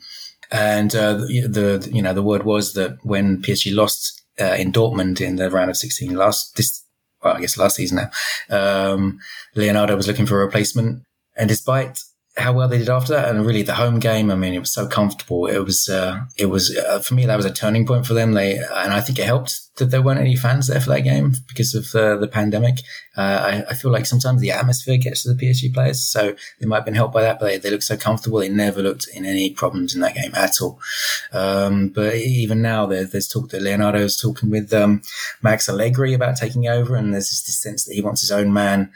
And uh, the, the you know the word was that when PSG lost uh, in Dortmund in the round of 16 last this well I guess last season now, um, Leonardo was looking for a replacement, and despite how well they did after that, and really the home game. I mean, it was so comfortable. It was, uh, it was uh, for me that was a turning point for them. They and I think it helped that there weren't any fans there for that game because of uh, the pandemic. Uh, I, I, feel like sometimes the atmosphere gets to the PSG players, so they might have been helped by that. But they, they looked so comfortable; they never looked in any problems in that game at all. Um, but even now, there, there's talk that Leonardo is talking with um, Max Allegri about taking over, and there's this sense that he wants his own man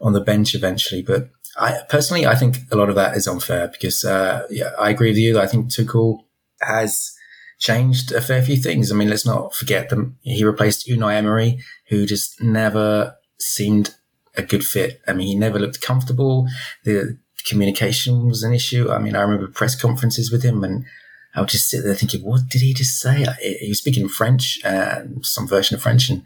on the bench eventually. But I personally, I think a lot of that is unfair because, uh, yeah, I agree with you. I think Tuchel has changed a fair few things. I mean, let's not forget that he replaced Unai Emery, who just never seemed a good fit. I mean, he never looked comfortable. The communication was an issue. I mean, I remember press conferences with him and I would just sit there thinking, what did he just say? He was speaking French and some version of French and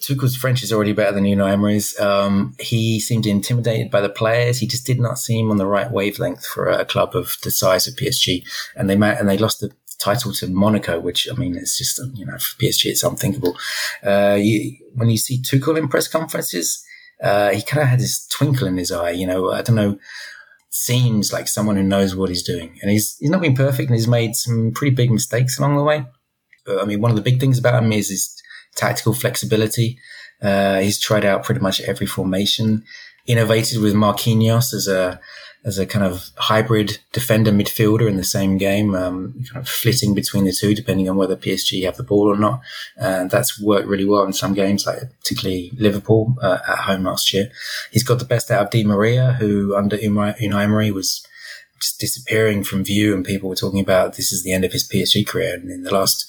Tuchel's French is already better than Unai Emery's. Um, he seemed intimidated by the players. He just did not seem on the right wavelength for a club of the size of PSG. And they and they lost the title to Monaco, which I mean, it's just you know for PSG it's unthinkable. Uh, you, when you see Tuchel in press conferences, uh, he kind of had this twinkle in his eye. You know, I don't know. Seems like someone who knows what he's doing, and he's he's not been perfect, and he's made some pretty big mistakes along the way. But, I mean, one of the big things about him is his tactical flexibility. Uh, he's tried out pretty much every formation, innovated with Marquinhos as a, as a kind of hybrid defender midfielder in the same game, um, kind of flitting between the two, depending on whether PSG have the ball or not. And that's worked really well in some games, like particularly Liverpool uh, at home last year. He's got the best out of Di Maria, who under Unai Emery was just disappearing from view and people were talking about this is the end of his PSG career. And in the last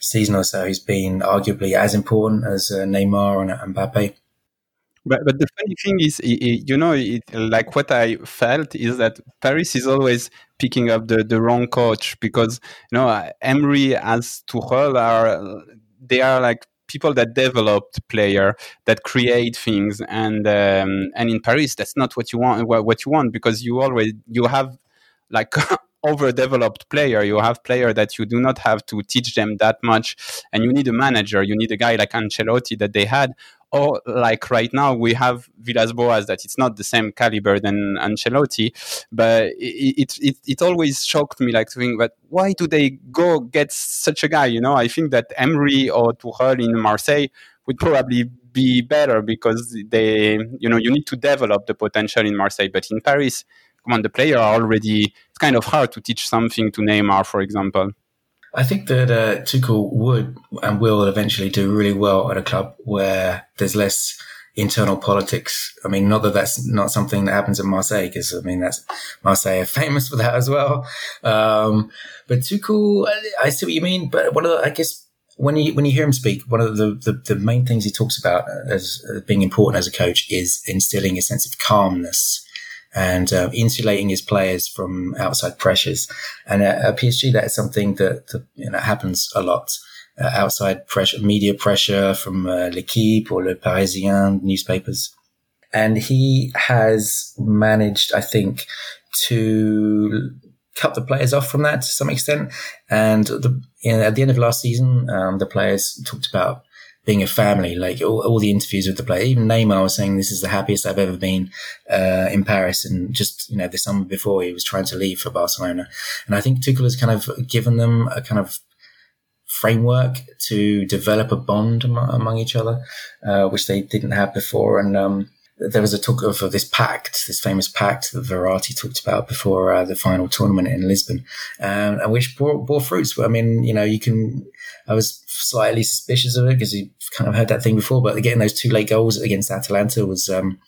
season or so, he's been arguably as important as uh, Neymar and Mbappe. But, but the funny thing is, you know, it, like what I felt is that Paris is always picking up the, the wrong coach because, you know, Emery as Tuchel are, they are like people that developed player that create things and um, and in paris that's not what you want what you want because you always you have like (laughs) overdeveloped player. You have player that you do not have to teach them that much, and you need a manager. You need a guy like Ancelotti that they had, or like right now we have Villas Boas that it's not the same caliber than Ancelotti, but it it, it, always shocked me like to think that why do they go get such a guy? You know, I think that Emery or Tuchel in Marseille would probably be better because they you know you need to develop the potential in Marseille, but in Paris when the player are already, it's kind of hard to teach something to Neymar, for example. I think that uh, Tuchel would and will eventually do really well at a club where there's less internal politics. I mean, not that that's not something that happens at Marseille, because I mean, that's Marseille are (laughs) famous for that as well. Um, but Tuchel, I see what you mean. But one of the, I guess, when you when you hear him speak, one of the, the, the main things he talks about as being important as a coach is instilling a sense of calmness and uh, insulating his players from outside pressures. And at, at PSG, that is something that, that you know, happens a lot. Uh, outside pressure, media pressure from uh, L'Equipe or Le Parisien newspapers. And he has managed, I think, to cut the players off from that to some extent. And the, you know, at the end of last season, um, the players talked about being a family, like all, all, the interviews with the player. Even Neymar was saying, this is the happiest I've ever been, uh, in Paris. And just, you know, the summer before he was trying to leave for Barcelona. And I think Tuchel has kind of given them a kind of framework to develop a bond among, among each other, uh, which they didn't have before. And, um, there was a talk of this pact, this famous pact that Verratti talked about before uh, the final tournament in Lisbon, um, and which bore, bore fruits. I mean, you know, you can. I was slightly suspicious of it because you kind of heard that thing before, but getting those two late goals against Atalanta was um,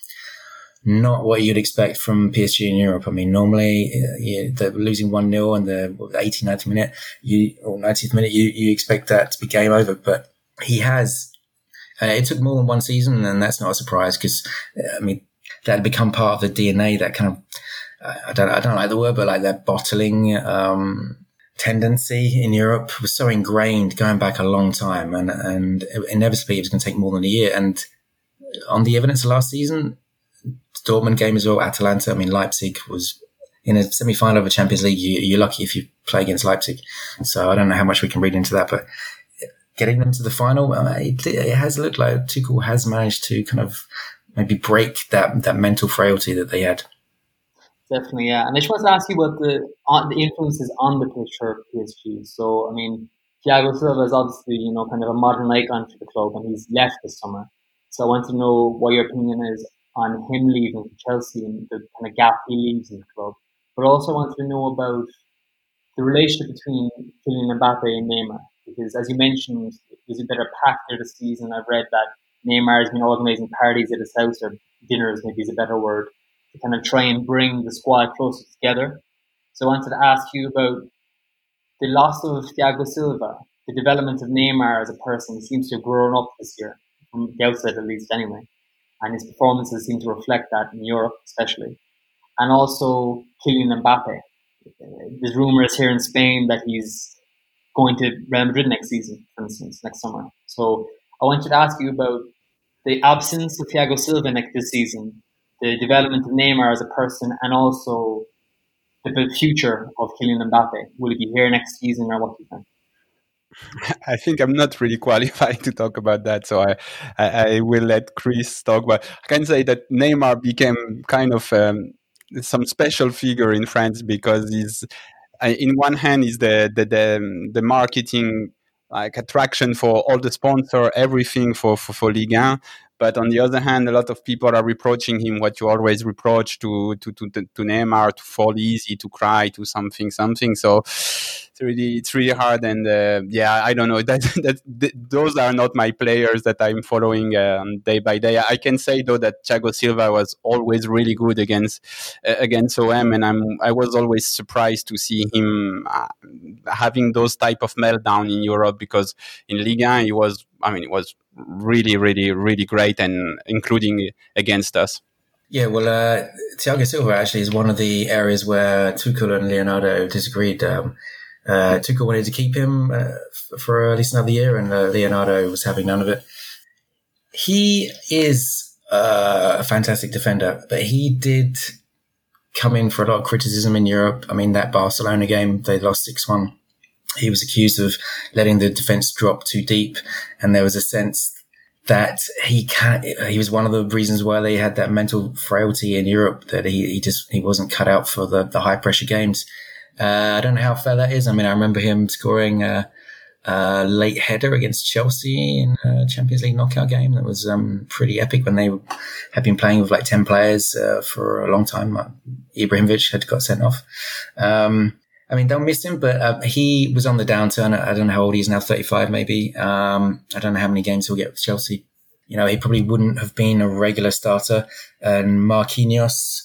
not what you'd expect from PSG in Europe. I mean, normally uh, they're losing 1 0 in the 80th, 90th minute, you, or 90th minute, you, you expect that to be game over, but he has Uh, it took more than one season, and that's not a surprise because uh, I mean that had become part of the DNA. That kind of I don't I don't like the word, but like that bottling um, tendency in Europe was so ingrained going back a long time, and and inevitably it was going to take more than a year. And on the evidence of last season, Dortmund game as well, Atalanta. I mean, Leipzig was in a semi-final of a Champions League. You, are lucky if you play against Leipzig. So I don't know how much we can read into that, but getting them to the final, uh, it, it has looked like Tuchel has managed to kind of maybe break that that mental frailty that they had. Definitely, yeah. And I just want to ask you about the on, the influences on the pitch for PSG. So, I mean, Thiago Silva is obviously you know kind of a modern icon for the club, and he's left this summer. So I want to know what your opinion is on him leaving for Chelsea and the kind of gap he leaves in the club. But also want to know about the relationship between Kylian Mbappe and Neymar. Because as you mentioned, there's a better pact there this season. I've read that Neymar has been organising parties at his house, or dinners maybe is a better word, to kind of try and bring the squad closer together. So I wanted to ask you about the loss of Thiago Silva, the development of Neymar as a person. He seems to have grown up this year, from the outset at least anyway. And his performances seem to reflect that in Europe, especially. And also Kylian Mbappe. There's rumours here in Spain that he's going to Real Madrid next season, for instance, next summer. So I wanted to ask you about the absence of Thiago Silva next this season the development of Neymar as a person and also the future of Kylian Mbappe? Will he be here next season or what do you think? (laughs) I think I'm not really qualified (laughs) to talk about that, so I, I, I will let Chris talk. But I can say that Neymar became kind of um, some special figure in France because he's, Uh, in one hand, is the the the, um, the marketing like attraction for all the sponsor, everything for, for, for Ligue 1. But on the other hand, a lot of people are reproaching him what you always reproach to to to, to Neymar to fall easy, to cry, to something something. So it's really it's really hard. And uh, yeah, I don't know (laughs) that, that, that, those are not my players that I'm following um, day by day. I can say though that Thiago Silva was always really good against uh, against OM, and I'm I was always surprised to see him uh, having those type of meltdown in Europe because in Liga he was I mean it was really, really, really great, and including against us. Yeah, well, uh, Thiago Silva actually is one of the areas where Tuchel and Leonardo disagreed. Um, uh, Tuchel wanted to keep him uh, for at least another year, and uh, Leonardo was having none of it. He is uh, a fantastic defender, but he did come in for a lot of criticism in Europe. I mean, that Barcelona game, they lost 6 1 he was accused of letting the defense drop too deep. And there was a sense that he can he was one of the reasons why they had that mental frailty in Europe that he, he just, he wasn't cut out for the, the high pressure games. Uh, I don't know how fair that is. I mean, I remember him scoring a, a late header against Chelsea in a Champions League knockout game. That was um, pretty epic when they had been playing with like 10 players uh, for a long time. Uh, Ibrahimovic had got sent off. Um, I mean, they'll miss him, but uh, he was on the downturn. I don't know how old he is now, 35 maybe. Um, I don't know how many games he'll get with Chelsea. You know, he probably wouldn't have been a regular starter. And Marquinhos,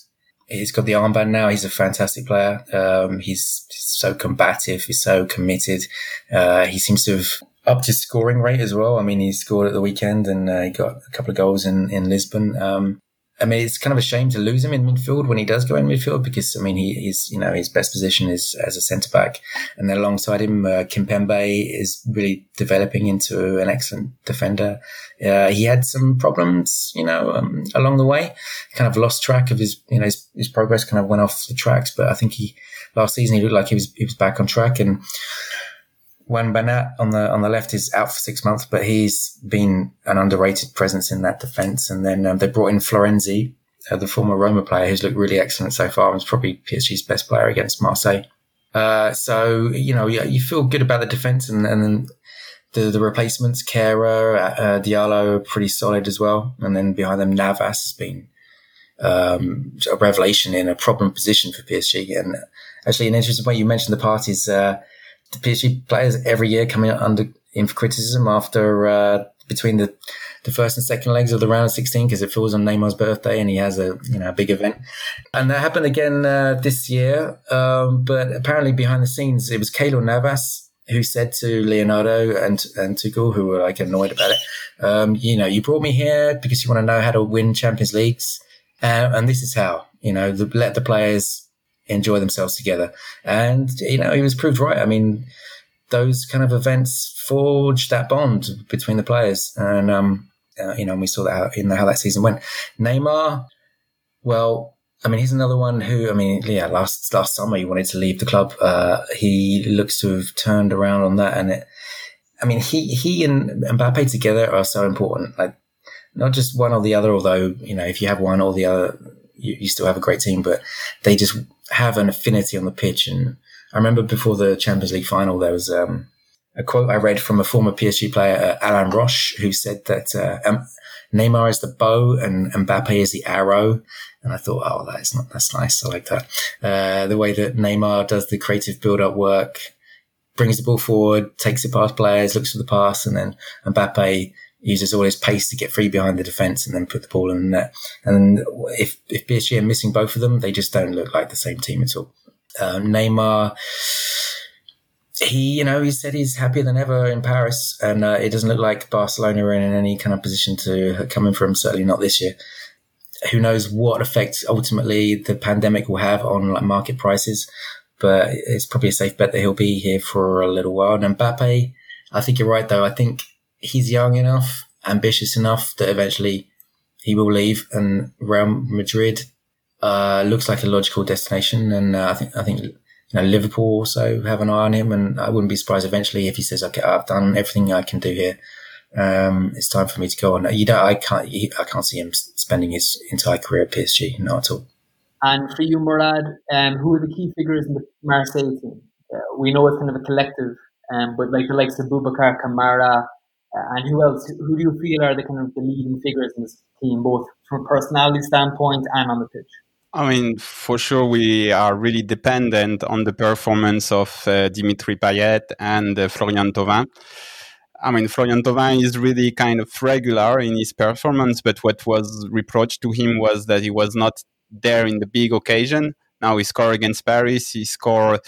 he's got the armband now. He's a fantastic player. Um, he's, so combative. He's so committed. Uh, he seems to have upped his scoring rate as well. I mean, he scored at the weekend and uh, he got a couple of goals in, in Lisbon. Um, I mean, it's kind of a shame to lose him in midfield when he does go in midfield because I mean, he, he's you know his best position is as a centre back, and then alongside him, uh, Kimpembe is really developing into an excellent defender. Uh, he had some problems, you know, um, along the way. Kind of lost track of his, you know, his, his progress. Kind of went off the tracks, but I think he last season he looked like he was he was back on track and. Juan Bernat on the on the left is out for six months, but he's been an underrated presence in that defence. And then um, they brought in Florenzi, uh, the former Roma player, who's looked really excellent so far. and is probably PSG's best player against Marseille. Uh, so you know you, you, feel good about the defence, and, and then the the replacements, Kehrer, uh, uh, Diallo, pretty solid as well. And then behind them, Navas has been um, a revelation in a problem position for PSG. And actually, an interesting way you mentioned the parties. Uh, the PSG players every year coming under in for criticism after uh, between the the first and second legs of the round of 16 because it falls on Neymar's birthday and he has a you know a big event. And that happened again uh, this year, um, but apparently behind the scenes it was Keylor Navas who said to Leonardo and and Tuchel, who were like annoyed about it, um, you know, you brought me here because you want to know how to win Champions Leagues, uh, and this is how. You know, the, let the players enjoy themselves together, and you know, he was proved right. I mean, those kind of events forged that bond between the players, and um, uh, you know, and we saw that in how that season went. Neymar, well, I mean, he's another one who, I mean, yeah, last last summer he wanted to leave the club. Uh, he looks to have turned around on that, and it. I mean, he he and Mbappe together are so important. Like, not just one or the other. Although you know, if you have one or the other, you, you still have a great team. But they just have an affinity on the pitch. And I remember before the Champions League final, there was um, a quote I read from a former PSG player, uh, Alain Roche, who said that uh, um, Neymar is the bow and Mbappe is the arrow. And I thought, oh, that's not, that's nice. I like that. Uh, the way that Neymar does the creative build up work, brings the ball forward, takes it past players, looks for the pass, and then Mbappe uses all his pace to get free behind the defense and then put the ball in the net. And if, if PSG are missing both of them, they just don't look like the same team at all. Uh, Neymar, he, you know, he said he's happier than ever in Paris, and uh, it doesn't look like Barcelona are in any kind of position to come in for him. Certainly not this year who knows what effect ultimately the pandemic will have on like market prices. But it's probably a safe bet that he'll be here for a little while. And Mbappe, I think you're right though. I think he's young enough, ambitious enough that eventually he will leave. And Real Madrid uh, looks like a logical destination. And uh, I think I think know Liverpool also have an eye on him. And I wouldn't be surprised eventually if he says, "Okay, I've done everything I can do here." Um, it's time for me to go on. You know, I can't, I can't see him spending his entire career at PSG, not at all. And for you, Murad, um, who are the key figures in the Marseille team? Uh, we know it's kind of a collective, um, but like the likes of Boubacar Kamara, uh, and who else? Who do you feel are the kind of the leading figures in this team, both from a personality standpoint and on the pitch? I mean, for sure, we are really dependent on the performance of uh, Dimitri Payet and uh, Florian Thauvin. I mean, Florian Thauvin is really kind of regular in his performance, but what was reproached to him was that he was not there in the big occasion. Now he scored against Paris. He scored.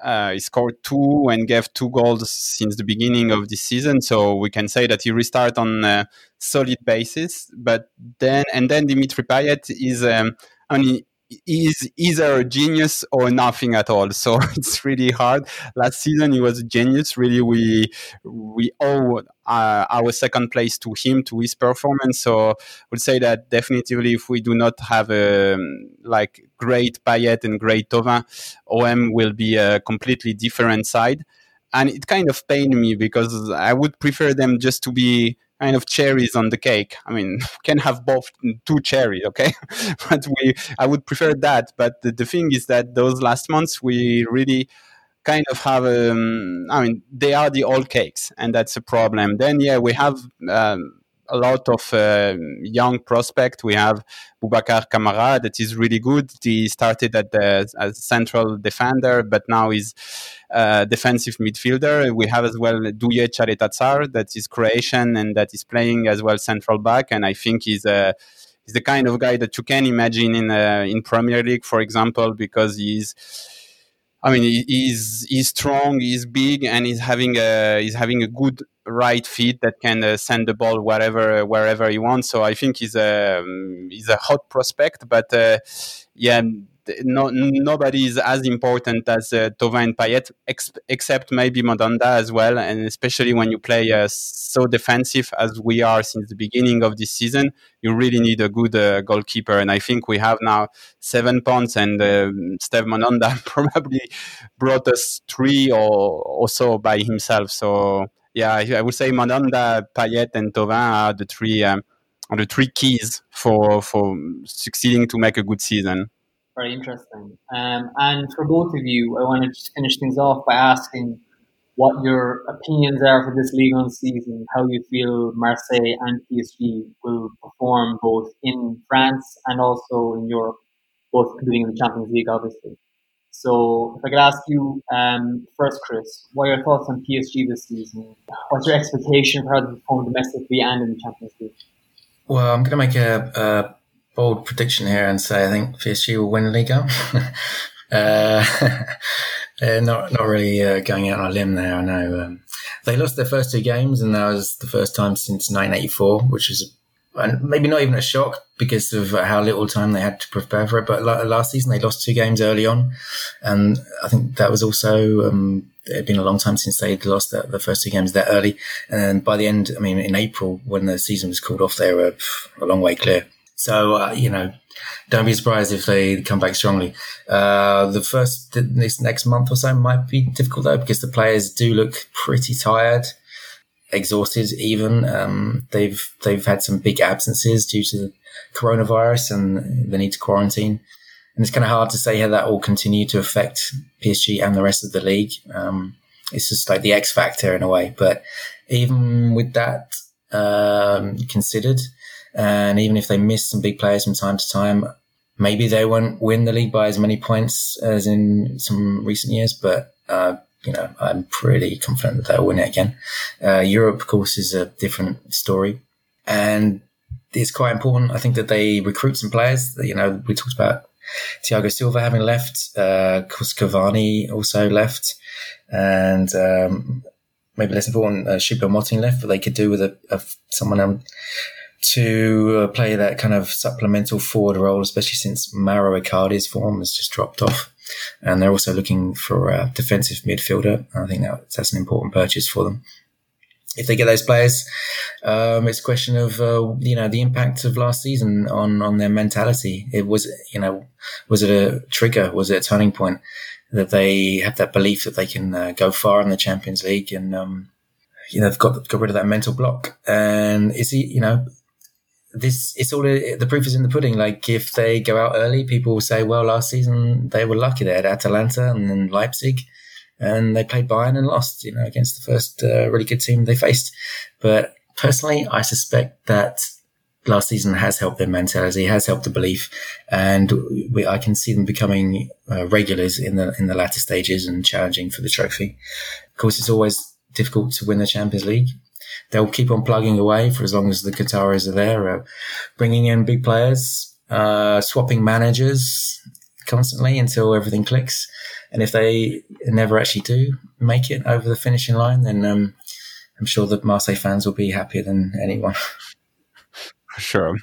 Uh, he scored two and gave two goals since the beginning of the season, so we can say that he restart on a solid basis. But then, and then Dimitri Payet is, um, I mean, is either a genius or nothing at all. So (laughs) it's really hard. Last season he was a genius. Really, we we owe uh, our second place to him, to his performance. So I would say that definitely, if we do not have a um, like great Payet and great Thauvin, OM will be a completely different side. And it kind of pained me because I would prefer them just to be kind of cherries on the cake. I mean, (laughs) can have both two cherries, okay? (laughs) but we, I would prefer that. But the, the thing is that those last months we really kind of have um, I mean, they are the old cakes, and that's a problem. Then yeah, we have. Um, a lot of uh, young prospect. We have Boubacar Kamara that is really good. He started at the as central defender, but now he's uh, defensive midfielder. We have as well Duje Caleta-Car that is Croatian and that is playing as well central back, and I think he's a he's the kind of guy that you can imagine in uh, in Premier League, for example, because he's I mean, he's he's strong, he's big, and he's having a he's having a good right feet that can uh, send the ball wherever wherever he wants. So I think he's a um, he's a hot prospect. But uh, yeah, no, nobody is as important as uh, Thauvin and Payet, ex- except maybe Mandanda as well. And especially when you play uh, so defensive as we are since the beginning of this season, you really need a good uh, goalkeeper. And I think we have now seven points, and uh, Steve Mandanda (laughs) probably brought us three or, or so by himself. So yeah, I would say Mandanda, Payet, and Thauvin are the three. Um, are the three keys for for succeeding to make a good season very interesting. Um, and for both of you, I want to just finish things off by asking what your opinions are for this league on season, how you feel Marseille and PSG will perform both in France and also in Europe, both including in the Champions League, obviously. So, if I could ask you um, first, Chris, what are your thoughts on PSG this season? What's your expectation for how they perform domestically and in the Champions League? Well, I'm going to make a, a bold prediction here and say I think PSG will win Liga. (laughs) uh, (laughs) Uh, not not really uh, going out on a limb there. I know um, they lost their first two games, and that was the first time since 1984, which is and maybe not even a shock because of how little time they had to prepare for it. But last season they lost two games early on, and I think that was also um, it had been a long time since they'd lost the, the, first two games that early. And by the end, I mean in April when the season was called off, they were a long way clear. So uh, you know, don't be surprised if they come back strongly. Uh, the first this next month or so might be difficult though because the players do look pretty tired, exhausted. Even um, they've they've had some big absences due to the coronavirus and the need to quarantine. And it's kind of hard to say how that will continue to affect PSG and the rest of the league. Um, it's just like the X factor in a way. But even with that um, considered, and even if they miss some big players from time to time, maybe they won't win the league by as many points as in some recent years. But uh, you know, I'm pretty confident that they'll win it again. Uh, Europe, of course, is a different story, and it's quite important. I think that they recruit some players. You know, we talked about Thiago Silva having left, uh, Cavani also left, and um, maybe less important, uh, Choupo-Moting left, but they could do with a, a someone to uh, play that kind of supplemental forward role, especially since Mauro Icardi's form has just dropped off. And they're also looking for a defensive midfielder. I think that, that's an important purchase for them. If they get those players, um, it's a question of uh, you know the impact of last season on on their mentality. It was you know was it a trigger? Was it a turning point that they have that belief that they can uh, go far in the Champions League and um, you know they've got got rid of that mental block? And is he you know this it's all the proof is in the pudding. Like if they go out early, people will say, "Well, last season they were lucky. They had Atalanta and then Leipzig, and they played Bayern and lost. You know, against the first uh, really good team they faced." But personally, I suspect that last season has helped their mentality, has helped the belief, and we, I can see them becoming uh, regulars in the in the latter stages and challenging for the trophy. Of course, it's always difficult to win the Champions League they'll keep on plugging away for as long as the Qataris are there, uh, bringing in big players, uh, swapping managers constantly until everything clicks. And if they never actually do make it over the finishing line, then um, I'm sure the Marseille fans will be happier than anyone. (laughs) Sure,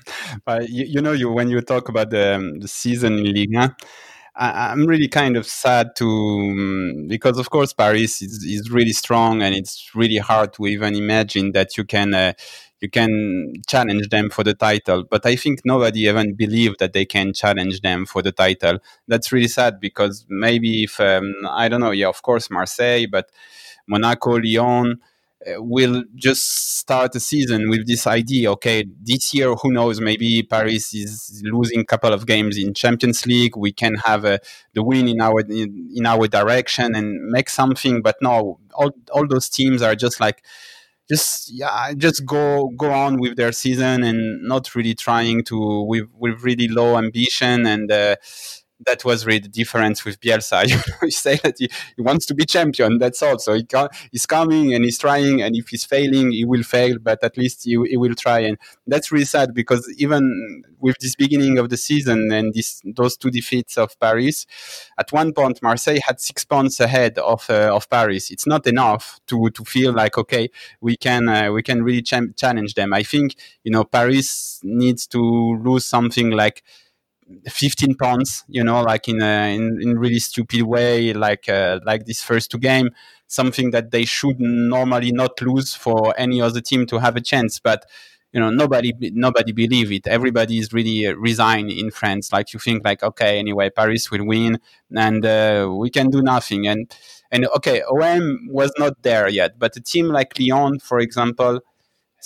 but you, you know, you when you talk about the, um, the season in Ligue I, am really kind of sad to um, because of course Paris is, is really strong and it's really hard to even imagine that you can uh, you can challenge them for the title. But I think nobody even believed that they can challenge them for the title. That's really sad because maybe if um, I don't know, yeah, of course Marseille, but Monaco, Lyon will just start the season with this idea okay this year who knows maybe paris is losing a couple of games in champions league. We can have a, the win in our in, in our direction and make something. But no all, all those teams are just like just yeah just go go on with their season and not really trying to with with really low ambition and uh, that was really the difference with Bielsa. (laughs) You, know, say that he, he, wants to be champion. That's all. So he he's coming and he's trying, and if he's failing, he will fail, but at least he, he will try. And that's really sad because even with this beginning of the season and this those two defeats of Paris, at one point Marseille had six points ahead of uh, of Paris. It's not enough to to feel like okay we can uh, we can really ch- challenge them. I think you know Paris needs to lose something like 15 pounds you know like in a in, in really stupid way like uh, like this first two game something that they should normally not lose for any other team to have a chance. But you know nobody nobody believe it. Everybody is really uh, resigned in france. Like you think like okay anyway paris will win and uh, we can do nothing. And and okay om was not there yet but a team like lyon for example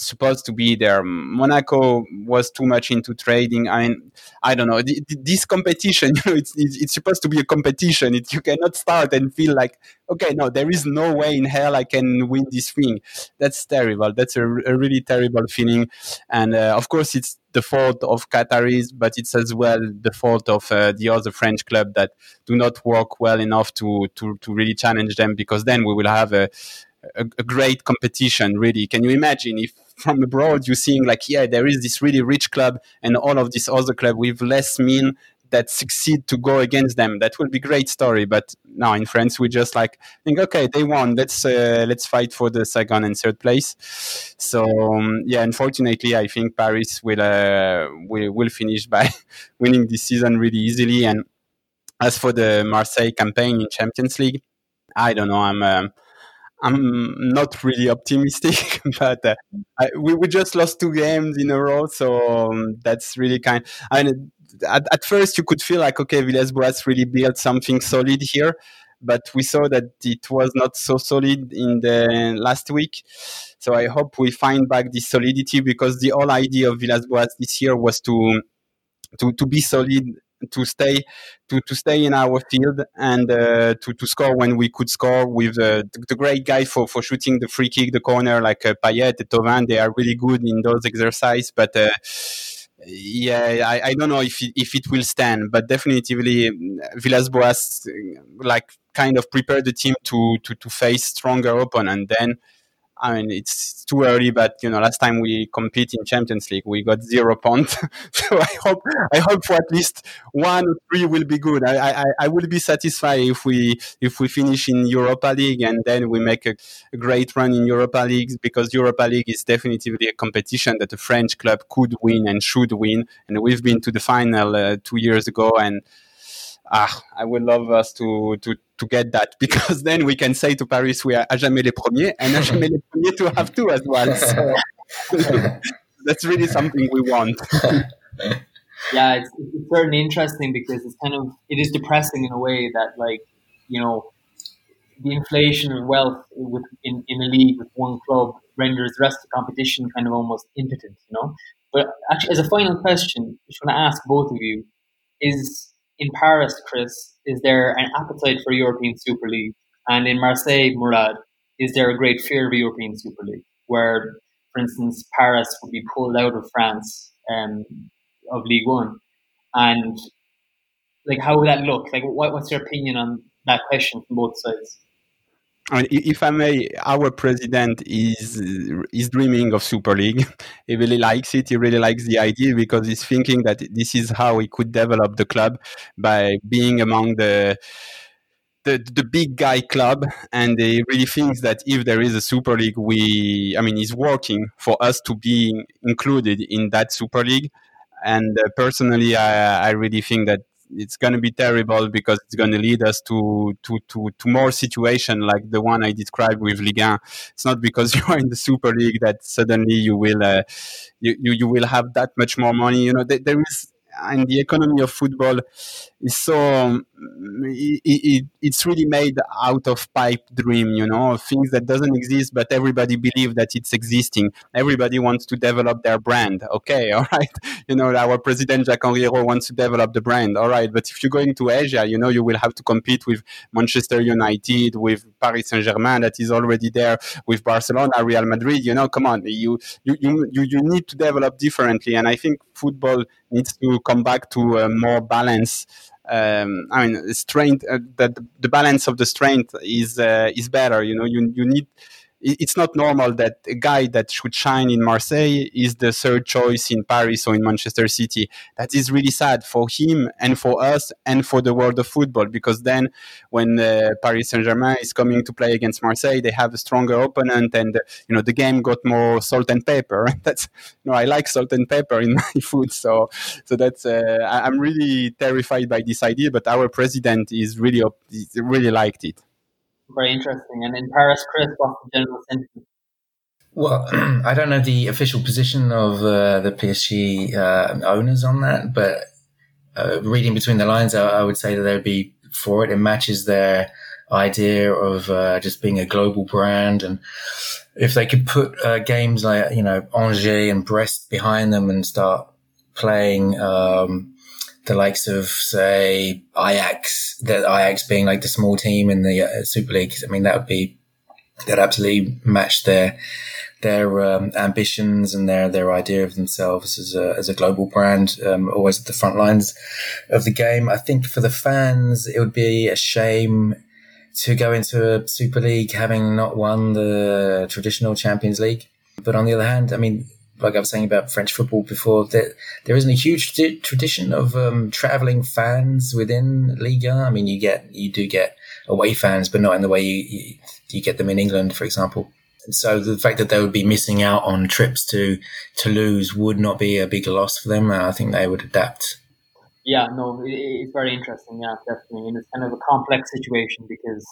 supposed to be there. Monaco was too much into trading. I mean, I don't know. This competition, (laughs) you know, it's, it's supposed to be a competition. It, you cannot start and feel like, okay, no, there is no way in hell I can win this thing. That's terrible. That's a, a really terrible feeling. And uh, of course, it's the fault of Qataris, but it's as well the fault of uh, the other French club that do not work well enough to, to, to really challenge them because then we will have a, a, a, great competition really can you imagine if from abroad you're seeing like yeah there is this really rich club and all of this other club with less mean that succeed to go against them. That will be great story. But now in France, we just like think, okay, they won. Let's uh, let's fight for the second and third place. So um, yeah, unfortunately, I think Paris will uh, will will finish by (laughs) winning this season really easily. And as for the Marseille campaign in Champions League, I don't know. I'm. Um, I'm not really optimistic, (laughs) but uh, I, we, we just lost two games in a row, so um, that's really kind. I mean, at, at, first you could feel like okay, Villas-Boas really built something solid here, but we saw that it was not so solid in the last week. So I hope we find back this solidity because the whole idea of Villas-Boas this year was to to to be solid to stay to, to stay in our field and uh, to, to score when we could score with uh, the, the, great guy for, for shooting the free kick, the corner like uh, Payet, Thauvin. They are really good in those exercises, but uh, yeah, I, I don't know if it, if it will stand, but definitely Villas-Boas like kind of prepared the team to, to, to face stronger opponent. And then I mean, it's too early, but you know, last time we compete in Champions League, we got zero points. (laughs) so I hope, I hope for at least one or three will be good. I, I, I will be satisfied if we, if we finish in Europa League and then we make a, a great run in Europa League because Europa League is definitely a competition that a French club could win and should win. And we've been to the final uh, two years ago and, ah, I would love us to, to, to get that (laughs) because then we can say to Paris, we are à jamais les premiers and à jamais les premiers to have two as well. So (laughs) that's really something we want. (laughs) yeah, it's, it's certainly interesting because it's kind of, it is depressing in a way that like, you know, the inflation of wealth with, in, in a league with one club renders the rest of the competition kind of almost impotent, you know? But actually, as a final question, I just want to ask both of you, is in Paris, Chris, is there an appetite for European Super League? And in Marseille, Murad, is there a great fear of European Super League, where, for instance, Paris would be pulled out of France um, of Ligue 1, and like how would that look? Like, what, what's your opinion on that question from both sides? Mean, if I may, our president is is dreaming of Super League. (laughs) he really likes it. He really likes the idea because he's thinking that this is how he could develop the club by being among the the, the big guy club and he really thinks that if there is a super league we i mean he's working for us to be included in that super league and uh, personally I, I really think that it's going to be terrible because it's going to lead us to to to, to more situation like the one I described with Ligue 1. It's not because (laughs) you are in the Super League that suddenly you will uh, you, you, you will have that much more money. You know, there, there is and the economy of football so um, it, it, it's really made out of pipe dream you know things that doesn't exist but everybody believe that it's existing. Everybody wants to develop their brand. Okay (laughs) all right you know our president Jacques-Henri Eyraud wants to develop the brand. All right but if you're going to asia you know you will have to compete with manchester united with paris saint-germain that is already there with barcelona real madrid you know come on. You you you, you need to develop differently and i think football needs to come back to more balance. Um, I mean, strength. Uh, that the balance of the strength is uh, is better. You know, you you need it's not normal that a guy that should shine in Marseille is the third choice in Paris or in Manchester City. That is really sad for him and for us and for the world of football because then when uh, Paris Saint-Germain is coming to play against Marseille, they have a stronger opponent and you know the game got more salt and pepper. (laughs) that's you know I like salt and pepper in (laughs) my food, so so that's uh, I'm really terrified by this idea. But our president is really really liked it very interesting. And in Paris, Chris, what's the general sentiment? Well, (clears throat) I don't know the official position of uh, the PSG uh, owners on that, but uh, reading between the lines, I, I, would say that they'd be for it. It matches their idea of uh, just being a global brand, and if they could put uh, games like you know Angers and Brest behind them and start playing. Um, the likes of say Ajax, that Ajax being like the small team in the uh, Super League. I mean, that would be that absolutely match their their um, ambitions and their their idea of themselves as a as a global brand, um, always at the front lines of the game. I think for the fans, it would be a shame to go into a Super League having not won the traditional Champions League. But on the other hand, I mean, like I was saying about French football before, that there isn't a huge t- tradition of um, traveling fans within Liga. I mean, you get you do get away fans, but not in the way you, you, you get them in England, for example. And so the fact that they would be missing out on trips to Toulouse would not be a big loss for them. I think they would adapt. Yeah, no, it's very interesting. Yeah, definitely, and it's kind of a complex situation because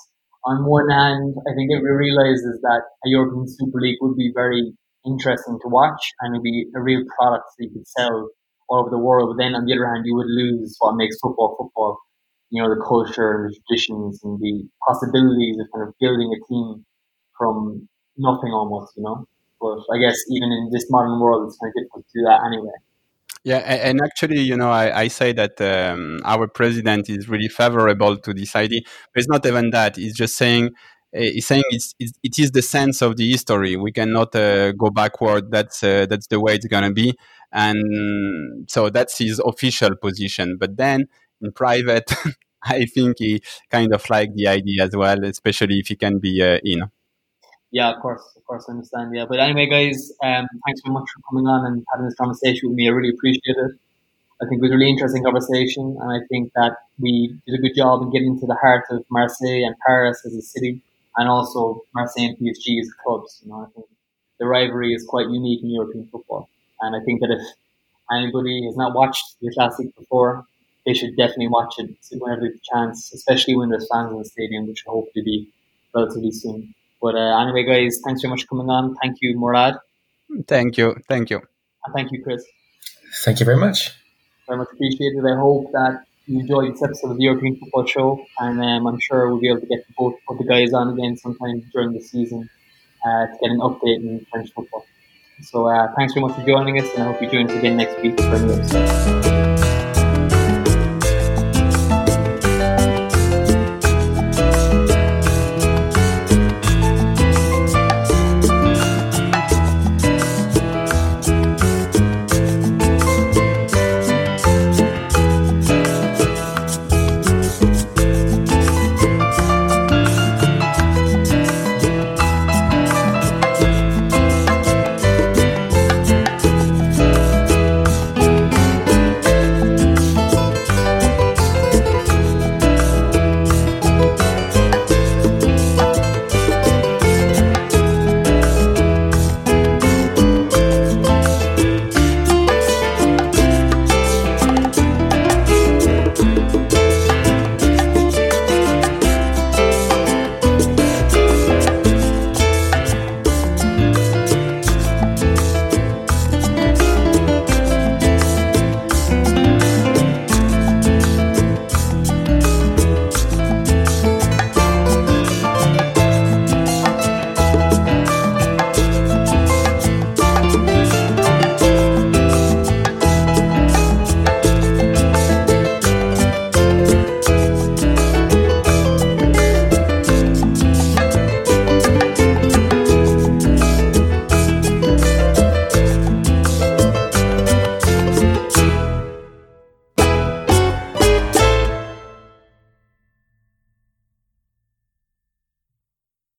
on one hand, I think it realizes that a European Super League would be very interesting to watch and it'd be a real product that you could sell all over the world. But then on the other hand, you would lose what makes football football. You know, the culture and the traditions and the possibilities of kind of building a team from nothing almost, you know. But I guess even in this modern world, it's kind of difficult to do that anyway. Yeah, and actually, you know, I, I say that um, our president is really favorable to this idea, but it's not even that. He's just saying Eh, he's saying it's, it is the sense of the history. We cannot uh, go backward. That's uh, that's the way it's gonna be, and so that's his official position. But then in private, (laughs) I think he kind of like the idea as well, especially if he can be uh, in. Yeah, of course, of course, I understand. Yeah, but anyway, guys, um, thanks very much for coming on and having this conversation with me. I really appreciate it. I think it was a really interesting conversation, and I think that we did a good job in getting to the heart of Marseille and Paris as a city and also Marseille and PSG as clubs. You know, I think the rivalry is quite unique in European football, and I think that if anybody has not watched the Classic before, they should definitely watch it whenever they get a chance, especially when there's fans in the stadium, which will hopefully be relatively soon. But uh, anyway, guys, thanks so much for coming on. Thank you, Murad. Thank you. Thank you. And thank you, Chris. Thank you very much. Very much appreciated. I hope that you enjoyed this episode of the European Football Show, and um, I'm sure we'll be able to get both of the guys on again sometime during the season uh, to get an update in French football. So uh, thanks very much for joining us, and I hope you join us again next week for a new episode.